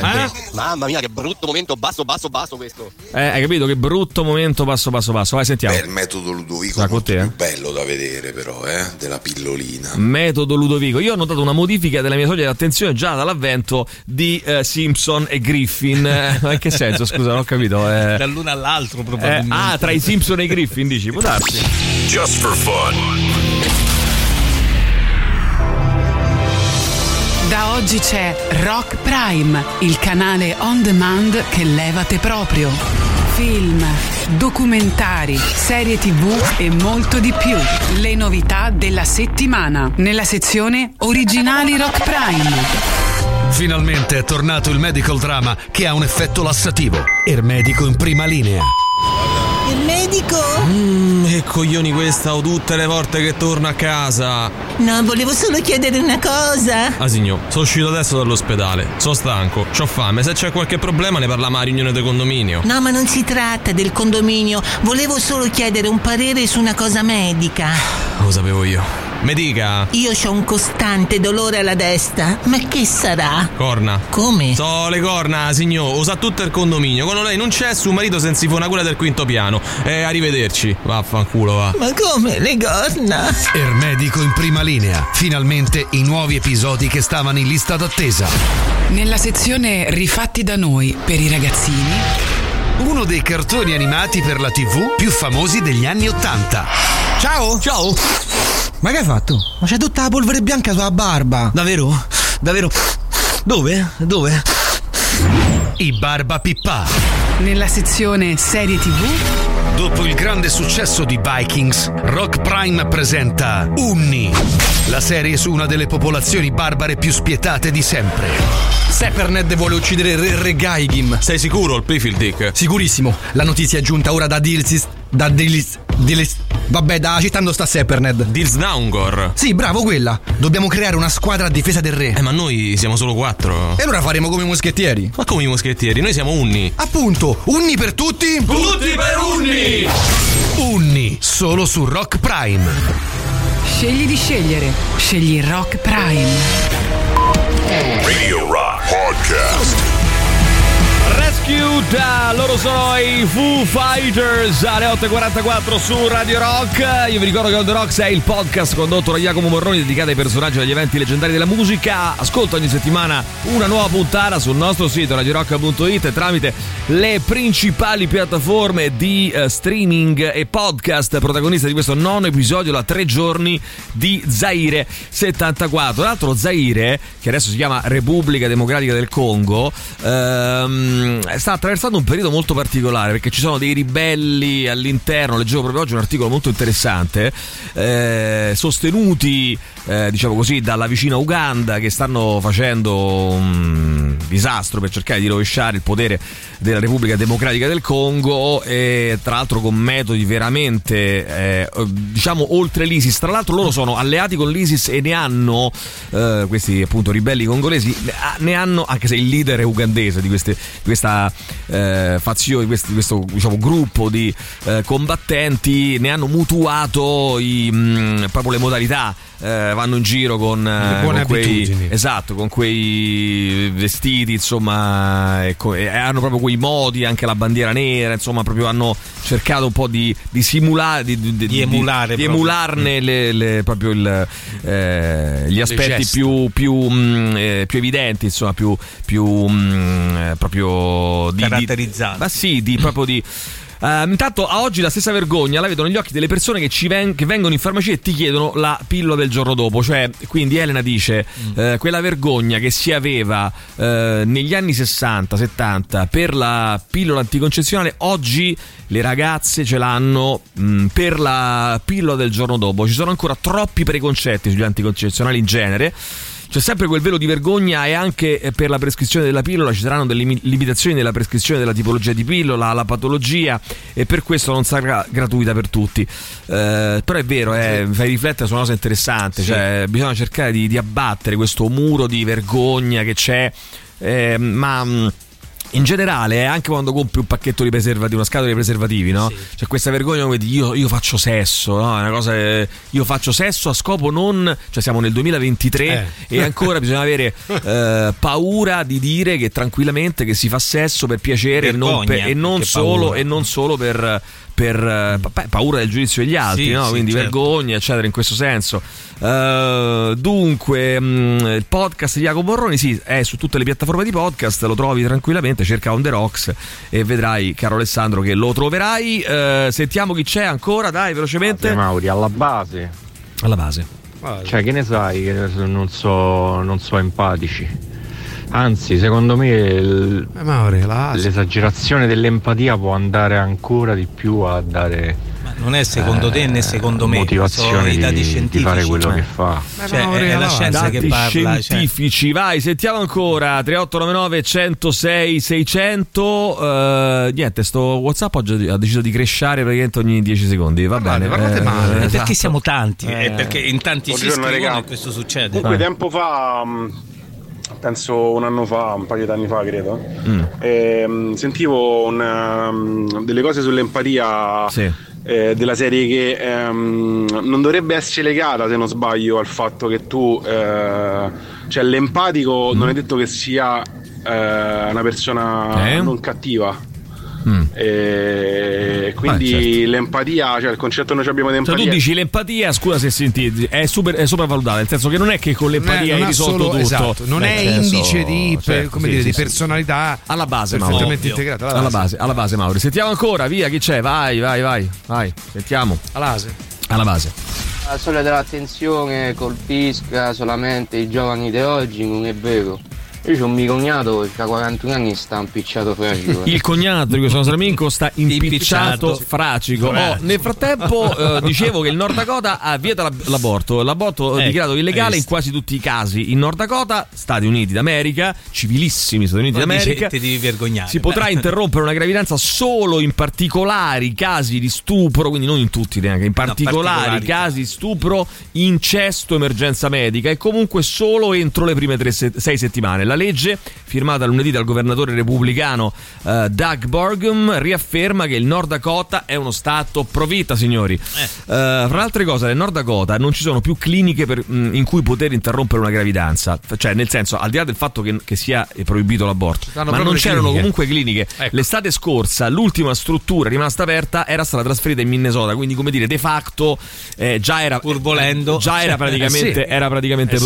Mamma mia, che brutto momento, basso, basso, basso questo. Eh, hai capito che brutto momento passo passo passo. Vai, sentiamo. Beh, il metodo Ludovico Ah, è molto te, eh? più bello da vedere però, eh, della pillolina. Metodo Ludovico. Io ho notato una modifica della mia soglia di attenzione già dall'avvento di eh, Simpson e Griffin. Eh, ma in che senso? Scusa, non ho capito. Eh, Dall'uno all'altro eh, probabilmente. ah, tra i Simpson e i Griffin dici, può darsi. Just for fun. Da oggi c'è Rock Prime, il canale on demand che levate proprio. Film, documentari, serie tv e molto di più. Le novità della settimana nella sezione Originali Rock Prime. Finalmente è tornato il medical drama che ha un effetto lassativo. Ermedico in prima linea. Il medico? Mmm, che coglioni questa, ho tutte le volte che torno a casa. No, volevo solo chiedere una cosa. Asigno, sono uscito adesso dall'ospedale, sono stanco, ho fame, se c'è qualche problema ne parliamo a riunione del condominio. No, ma non si tratta del condominio. Volevo solo chiedere un parere su una cosa medica. Lo sapevo io. Mi dica, Io ho un costante dolore alla destra. Ma che sarà? corna. Come? So le corna, signor, usa tutto il condominio. Quando lei non c'è, suo marito si insifona quella del quinto piano. E arrivederci. Vaffanculo, va. Ma come? Le corna? Ermedico in prima linea. Finalmente i nuovi episodi che stavano in lista d'attesa. Nella sezione Rifatti da noi per i ragazzini. Uno dei cartoni animati per la TV più famosi degli anni Ottanta. Ciao! Ciao! Ma che hai fatto? Ma c'è tutta la polvere bianca sulla barba! Davvero? Davvero? Dove? Dove? I Barba Pippa. Nella sezione Serie tv. Dopo il grande successo di Vikings, Rock Prime presenta Unni, la serie su una delle popolazioni barbare più spietate di sempre. Seperned vuole uccidere Re, Re Gaigim. Sei sicuro il Pifil Dick? Sicurissimo. La notizia è giunta ora da Dilsis. Da Dilis. Dilis. Vabbè, da città dove sta Seperned. Dilsnaungor. Sì, bravo quella. Dobbiamo creare una squadra a difesa del re. Eh, ma noi siamo solo quattro. E allora faremo come i moschettieri. Ma come i moschettieri? Noi siamo unni. Appunto, unni per tutti. Tutti per unni! Unni, solo su Rock Prime. Scegli di scegliere. Scegli Rock Prime. Radio Rock Podcast. Rescue da loro sono i Foo Fighters alle 8.44 su Radio Rock. Io vi ricordo che On The Rocks è il podcast condotto da Jacopo Morroni dedicato ai personaggi degli eventi leggendari della musica. Ascolta ogni settimana una nuova puntata sul nostro sito radiorock.it e tramite le principali piattaforme di eh, streaming e podcast. Protagonista di questo nono episodio, la tre giorni di Zaire 74. Tra l'altro Zaire, che adesso si chiama Repubblica Democratica del Congo, ehm, sta attraversando un periodo molto particolare perché ci sono dei ribelli all'interno. Leggevo proprio oggi un articolo molto interessante, eh, sostenuti, eh, diciamo così, dalla vicina Uganda che stanno facendo un disastro per cercare di rovesciare il potere della Repubblica Democratica del Congo e tra l'altro con metodi veramente eh, diciamo oltre l'ISIS tra l'altro loro sono alleati con l'ISIS e ne hanno eh, questi appunto ribelli congolesi ne ha- ne hanno anche se il leader è ugandese di, queste- questa questa eh, fazione, questi- questo diciamo, gruppo di eh, combattenti ne hanno mutuato i, mh, proprio le modalità. Eh, vanno in giro con, eh, con quei, esatto, con quei vestiti, insomma, e, co- e hanno proprio quei modi, anche la bandiera nera, insomma, proprio hanno cercato un po' di, di simulare, di, di- di- emulare di emularne le- le- proprio il, eh, gli aspetti più, più, mh, eh, più evidenti, insomma, più, più mh, eh, proprio di, Caratterizzati. Ma sì, di proprio di. Ehm, intanto a oggi la stessa vergogna la vedo negli occhi delle persone che, ci ven- che vengono in farmacia e ti chiedono la pillola del giorno dopo. Cioè, quindi Elena dice: eh, quella vergogna che si aveva eh, negli anni 60-70 per la pillola anticoncezionale, oggi le ragazze ce l'hanno mh, per la pillola del giorno dopo. Ci sono ancora troppi preconcetti sugli anticoncezionali in genere. C'è sempre quel velo di vergogna e anche eh, per la prescrizione della pillola ci saranno delle limi- limitazioni nella prescrizione della tipologia di pillola, la patologia e per questo non sarà gratuita per tutti. Eh, però è vero, eh, fai riflettere su una cosa interessante, cioè bisogna cercare di, di abbattere questo muro di vergogna che c'è, eh, ma... in generale, eh, anche quando compri un pacchetto di preservativi, una scatola di preservativi, no? C'è questa vergogna come di io, io faccio sesso, no? È una cosa. eh, io faccio sesso a scopo non. cioè siamo nel 2023 Eh. e ancora bisogna avere eh, paura di dire che tranquillamente che si fa sesso per piacere e non, Vergogna, per- e non solo, e non solo per. Per, eh, pa- paura del giudizio degli altri, Sì, no? sì, quindi certo. vergogna, eccetera, in questo senso. Eh, dunque, mh, il podcast di Jacopo Morroni sì, è su tutte le piattaforme di podcast, lo trovi tranquillamente, cerca On The Rocks e vedrai, caro Alessandro, che lo troverai. Eh, sentiamo chi c'è ancora, dai, velocemente. Mauri, alla base. Alla base. Cioè, che ne sai che non so, non so empatici. Anzi, secondo me il- Eh, l'esagerazione dell'empatia può andare ancora di più a dare Ma non è secondo te né secondo me. sono motivazione i dati di, di scientifici. fare quello cioè. che fa. Cioè, è, è la scienza che Dati parla. cioè. scientifici, vai, sentiamo ancora 3899 106 600. eh, niente, sto WhatsApp oggi ha deciso di crescere praticamente ogni 10 secondi. Va bene, parlate eh, male. esatto. Perché siamo tanti? Eh. Eh, perché in tanti si scrivono e questo succede. Comunque tempo fa, mh, penso un anno fa, un paio di anni fa credo, Mm. ehm, sentivo un, ehm, delle cose sull'empatia eh, della serie che ehm, non dovrebbe essere legata, se non sbaglio, al fatto che tu, eh, cioè l'empatico Mm. non è detto che sia eh, una persona Eh? non cattiva. Mm. E quindi Ah, certo. l'empatia, cioè il concetto che noi abbiamo di Cioè, empatia tu dici l'empatia, scusa se senti, è, super, è sopravvalutata, nel senso che non è che con l'empatia non hai ha risolto solo- tutto. esatto, non Beh, è certo, indice di, certo, come sì, dire, sì, di sì. personalità alla base, Mauro. perfettamente integrata. Alla base, alla base, Mauro. Sentiamo ancora, via, chi c'è? Vai, vai, vai, vai. Sentiamo. Alla base. Alla base. La soglia dell'attenzione colpisca solamente i giovani di oggi, non è vero. Io c'ho un mio cognato che ha 41 anni e sta impicciato fragico. Il cognato di questo nostro amico sta impicciato fracico. Oh, Fracico. nel frattempo, eh, dicevo che il Nord Dakota ha vieta l'ab- l'aborto. L'aborto è Ecco, dichiarato illegale hai in visto. quasi tutti i casi. In Nord Dakota, Stati Uniti d'America, civilissimi Stati Uniti dice, d'America. Ti devi vergognare. Si potrà interrompere una gravidanza solo in particolari casi di stupro, quindi non in tutti neanche, in particolari, particolari casi di stupro, incesto, emergenza medica e comunque solo entro le prime tre se- sei settimane. La legge, firmata lunedì dal governatore repubblicano eh, Doug Burgum, riafferma che il Nord Dakota è uno stato pro vita, signori. Eh, fra le altre cose, nel Nord Dakota non ci sono più cliniche per- mh, in cui poter interrompere una gravidanza, cioè nel senso, al di là del fatto che, che sia proibito l'aborto, ma non c'erano cliniche. comunque cliniche. Ecco. L'estate scorsa l'ultima struttura rimasta aperta era stata trasferita in Minnesota, quindi come dire, de facto eh, già era Pur volendo. già era praticamente, Eh sì. era praticamente Eh sì.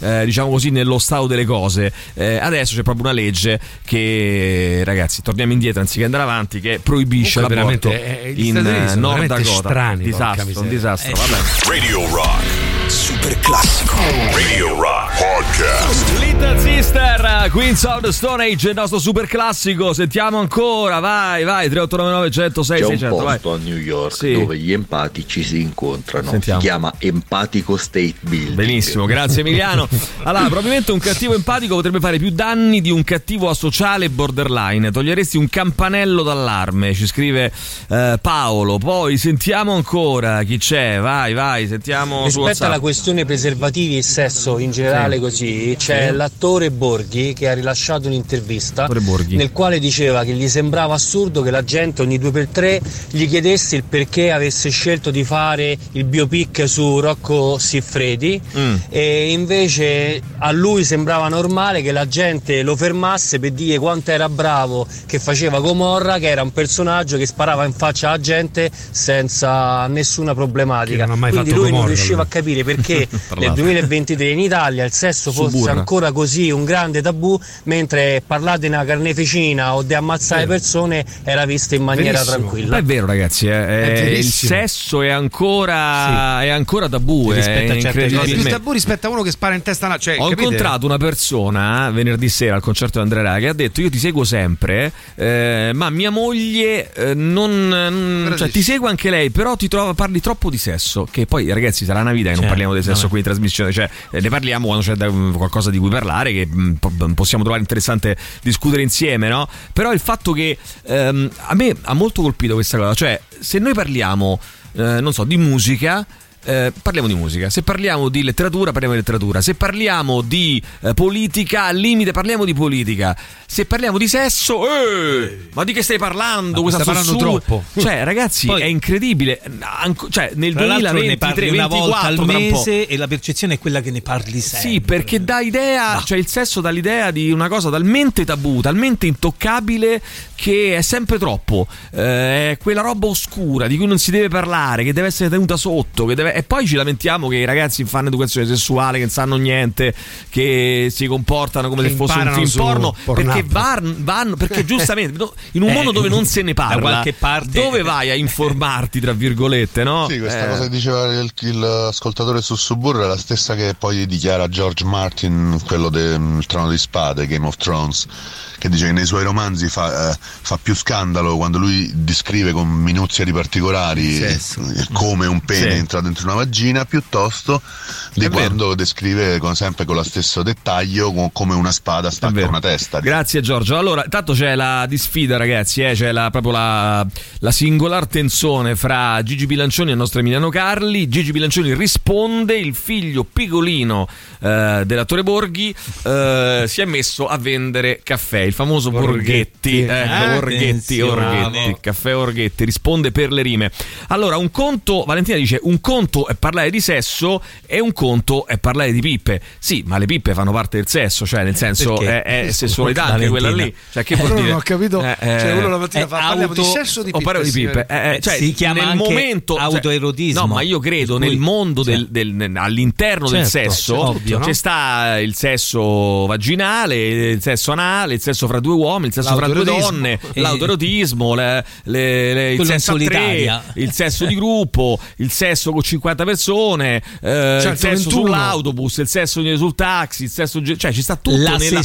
Eh, diciamo così nello stato delle cose Eh, adesso c'è proprio una legge che ragazzi torniamo indietro anziché andare avanti che proibisce Comunque, l'aborto veramente, eh, gli in eh, Nord Dakota strani, disastro, un disastro Eh. vabbè. Radio Rock. Super classico. Radio Rock Podcast. Little Sister, Queens of the Stone Age, il nostro super classico. Sentiamo ancora, vai, vai. 3899 106 C'è un 600, vai. posto a New York Sì. dove gli empatici si incontrano. Sentiamo. Si chiama Empatico State Building. Benissimo, grazie Emiliano. Allora, probabilmente un cattivo empatico potrebbe fare più danni di un cattivo asociale borderline. Toglieresti un campanello d'allarme, ci scrive eh, Paolo. Poi sentiamo ancora chi c'è. Vai, vai, sentiamo su Rispetto alla WhatsApp. Questione preservativi e sesso in generale Sì. così, c'è Sì. l'attore Borghi che ha rilasciato un'intervista nel quale diceva che gli sembrava assurdo che la gente ogni due per tre gli chiedesse il perché avesse scelto di fare il biopic su Rocco Siffredi Mm. e invece a lui sembrava normale che la gente lo fermasse per dire quanto era bravo che faceva Gomorra, che era un personaggio che sparava in faccia alla gente senza nessuna problematica. Non Quindi lui non Gomorra, riusciva a allora. capire perché Tra nel l'altro. 2023 in Italia il sesso fosse Suburra. ancora così un grande tabù, mentre parlare di una carneficina o di ammazzare persone era visto in maniera Verissimo. tranquilla. È vero, ragazzi. eh, È eh, il sesso è ancora, è ancora tabù. Rispetto è a certe cose. Il tabù rispetto a uno che spara in testa. Cioè, Ho capite? incontrato una persona eh, venerdì sera al concerto di Andrea Raga che ha detto: Io ti seguo sempre, eh, ma mia moglie eh, non. cioè, ti segue anche lei, però ti trova, parli troppo di sesso. Che poi, ragazzi, sarà una vita che non Certo, parliamo di sesso vabbè. qui in trasmissione. Cioè, ne parliamo quando c'è da- qualcosa di cui parlare, che mh, po- possiamo trovare interessante discutere insieme, no? Però il fatto che ehm, a me ha molto colpito questa cosa. Cioè, se noi parliamo, eh, non so, di musica. Eh, parliamo di musica, se parliamo di letteratura parliamo di letteratura, se parliamo di eh, politica al limite parliamo di politica, se parliamo di sesso, eh, ma di che stai parlando? Ma stai parlando troppo. Cioè ragazzi Poi- è incredibile, Anco- cioè nel Tra l'altro ne 2023 parli una volta al 24 tra un po'. mese e la percezione è quella che ne parli sempre. Sì, perché dà idea, cioè il sesso dà l'idea di una cosa talmente tabù, talmente intoccabile che è sempre troppo. Eh, è quella roba oscura di cui non si deve parlare, che deve essere tenuta sotto. Che deve... E poi ci lamentiamo che i ragazzi fanno educazione sessuale, che non sanno niente, che si comportano come Che se fosse un film porno. Perché vanno, vanno- perché giustamente in un Eh, mondo dove non se ne da parla, qualche parte- dove vai a informarti, tra virgolette, no? Sì, questa Eh, cosa che diceva il, il ascoltatore su Suburra è la stessa che poi dichiara George Martin, quello del Trono di Spade, Game of Thrones, che dice che nei suoi romanzi fa, eh, fa più scandalo quando lui descrive con minuzia di particolari eh, come un pene Sì. è entrato dentro una vagina, piuttosto di È vero. quando descrive con- sempre con lo stesso dettaglio co- come una spada stacca una testa. Grazie Giorgio. Allora, intanto c'è la disfida, ragazzi, eh, c'è la, proprio la, la singolar tensione fra Gigi Bilancioni e il nostro Emiliano Carli. Gigi Bilancioni risponde, il figlio piccolino eh, dell'attore Borghi eh, si è messo a vendere caffè, il famoso Borghetti. Borghetti. Ecco, Borghetti, Attenzione. Orghetti, caffè Orghetti, risponde per le rime. Allora, un conto, Valentina dice, un conto è parlare di sesso e un conto è parlare di pippe. Sì, ma le pippe fanno parte del sesso, cioè nel senso Perché? è, è sessualità anche quella lì. Cioè, che vuol dire? non ho capito. Eh, Cioè, eh, uno la mattina fa parliamo di auto- sesso o di o parlo di pippe. Eh, eh, cioè, si chiama nel anche momento cioè, autoerotismo. no, ma io credo nel mondo cioè- del, del- all'interno del Certo, sesso ovvio, no? c'è sta il sesso vaginale, il sesso anale, il sesso fra due uomini, il sesso fra due L'autoerotismo. Donne, E- l'autoerotismo, le- le- le- il sesso tre, il sesso di gruppo, il sesso con 50 persone, eh, il sesso 121. sull'autobus, il sesso sul taxi, il sesso cioè ci sta tutto La nella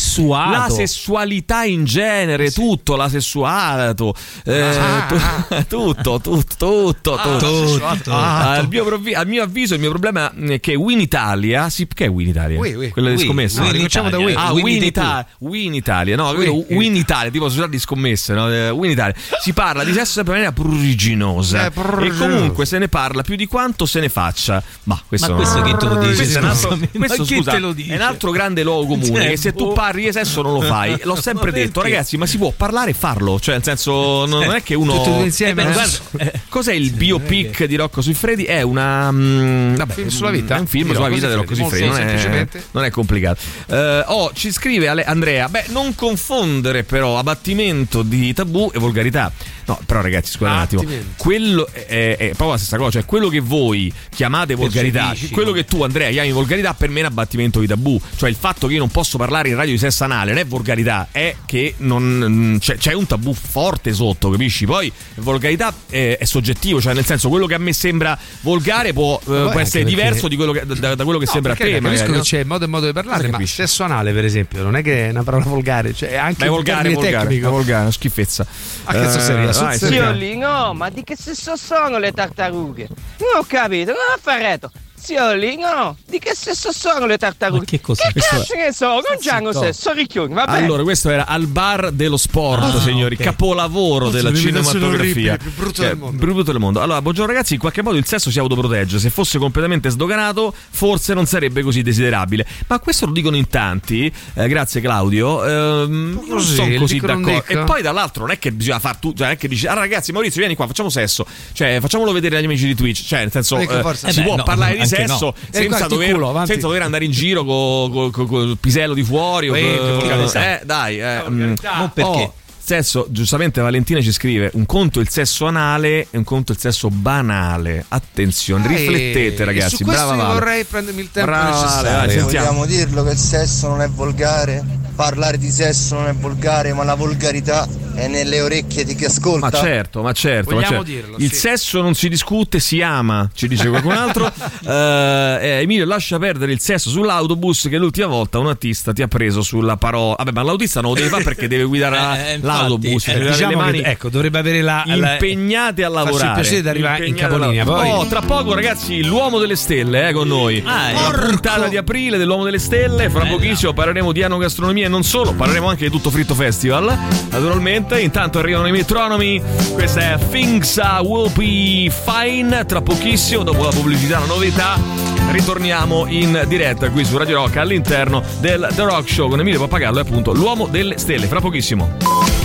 la sessualità in genere, tutto, la sessuato, eh, Ah, tu- tutto, tutto, tutto, tutto. tutto. Ah, al, mio provi- al mio avviso, il mio problema è che Win Italia, sì, che è Win Italia? Oui, oui. Quella di Oui, scommesse? Win No, ricominciamo da Italia. Win. Ah, Win, Italia, Win Italia, no. Win Italia, tipo società di scommesse, no? Eh, Win Italia. Si parla di sesso sempre in maniera pruriginosa Eh, pruriginosa. e comunque se ne parla più di quanto se ne faccia. Ma questo, Ma questo chi te lo dice? Questo, è un altro, questo, scusa, te lo dice? è un altro grande luogo comune Cioè, che se tu parli di sesso non lo fai. L'ho sempre detto, ragazzi, ma si può parlare e farlo, cioè nel senso non è che uno due insieme, Eh beh, eh? guarda, eh, cos'è il biopic di Rocco Siffredi? È una mm, vabbè, Film sulla vita? È un film sulla vita di Rocco Siffredi, non è, non è complicato. Eh, oh, ci scrive Ale- Andrea, beh, non confondere però abbattimento di tabù e volgarità. No, però ragazzi, scusate un attimo. Abbattimento. Quello è, è proprio la stessa cosa, cioè quello che voi chiamate volgarità, quello che tu Andrea chiami volgarità per me è un abbattimento di tabù, cioè il fatto che io non posso parlare in radio di sesso anale non è volgarità, è che non, c'è, c'è un tabù forte sotto, capisci? Poi volgarità è, è soggettivo, cioè nel senso quello che a me sembra volgare può, eh, può anche essere perché- diverso di quello che- da, da quello che No, sembra a te. capisco magari, che no? c'è modo e modo di parlare, ma sesso anale, per esempio, non è che è una parola volgare, cioè è anche Beh, un volgare, volgare, è volgare, una schifezza. Ah, cazzo, Eh, sentiamo. Zio ma di che sesso sono le tartarughe? Non ho capito, non ho farretto. Fazioli, no? Di che sesso sono le tartarughe? che cos'è? Che Questo cazzo ne so? Non c'hanno Zitto. sesso, ricchioni, va bene. Allora, questo era al bar dello sport, Ah, signori, ok. capolavoro della cinematografia. più brutta Cioè, del mondo. più brutto del mondo. Allora, buongiorno ragazzi, in qualche modo il sesso si autoprotegge. Se fosse completamente sdoganato, forse non sarebbe così desiderabile. Ma questo lo dicono in tanti, eh, grazie Claudio. ehm, non sono così d'accordo. E poi dall'altro non è che bisogna far tutto, cioè non è che dici, ah ragazzi Maurizio vieni qua, facciamo sesso. Cioè, facciamolo vedere agli amici di Twitch. Cioè, nel senso, Ecco, eh, si Eh beh, può no, parlare di anche sesso no. E qua senza dover, culo, senza dover andare in giro con il pisello di fuori. o Eh, eh, dai, eh, mm. Ma perché? Oh, sesso, giustamente Valentina ci scrive: un conto il sesso anale e un conto il sesso banale. Attenzione, Eh, riflettete, e ragazzi. su questo Brava io Vale. vorrei prendermi il tempo Brava Vale, necessario. sentiamo. Vogliamo dirlo che il sesso non è volgare? Parlare di sesso non è volgare, ma la volgarità è nelle orecchie di chi ascolta. Ma certo, ma certo. ma certo. dirlo, Il sì. sesso non si discute, si ama, ci dice qualcun altro. Eh, eh, Emilio, lascia perdere il sesso sull'autobus che l'ultima volta un autista ti ha preso sulla parola. Vabbè, ma l'autista non lo deve fare perché deve guidare la- Eh, l'autobus. eh, diciamo mani che, ecco, dovrebbe avere la, la- impegnate a farsi il lavorare. piacere di arrivare in a capolinea, poi- Oh, tra poco, ragazzi, l'uomo delle stelle è con noi. Ah, La porco. puntata di aprile dell'uomo delle stelle. Fra pochissimo parleremo di anogastronomia e non solo, parleremo anche di tutto Fritto Festival. Naturalmente, intanto arrivano i metronomi. Questa è Things Will Be Fine. Tra pochissimo, dopo la pubblicità, la novità. Ritorniamo in diretta qui su Radio Rock all'interno del The Rock Show con Emilio Pappagallo e appunto l'uomo delle stelle. Fra pochissimo.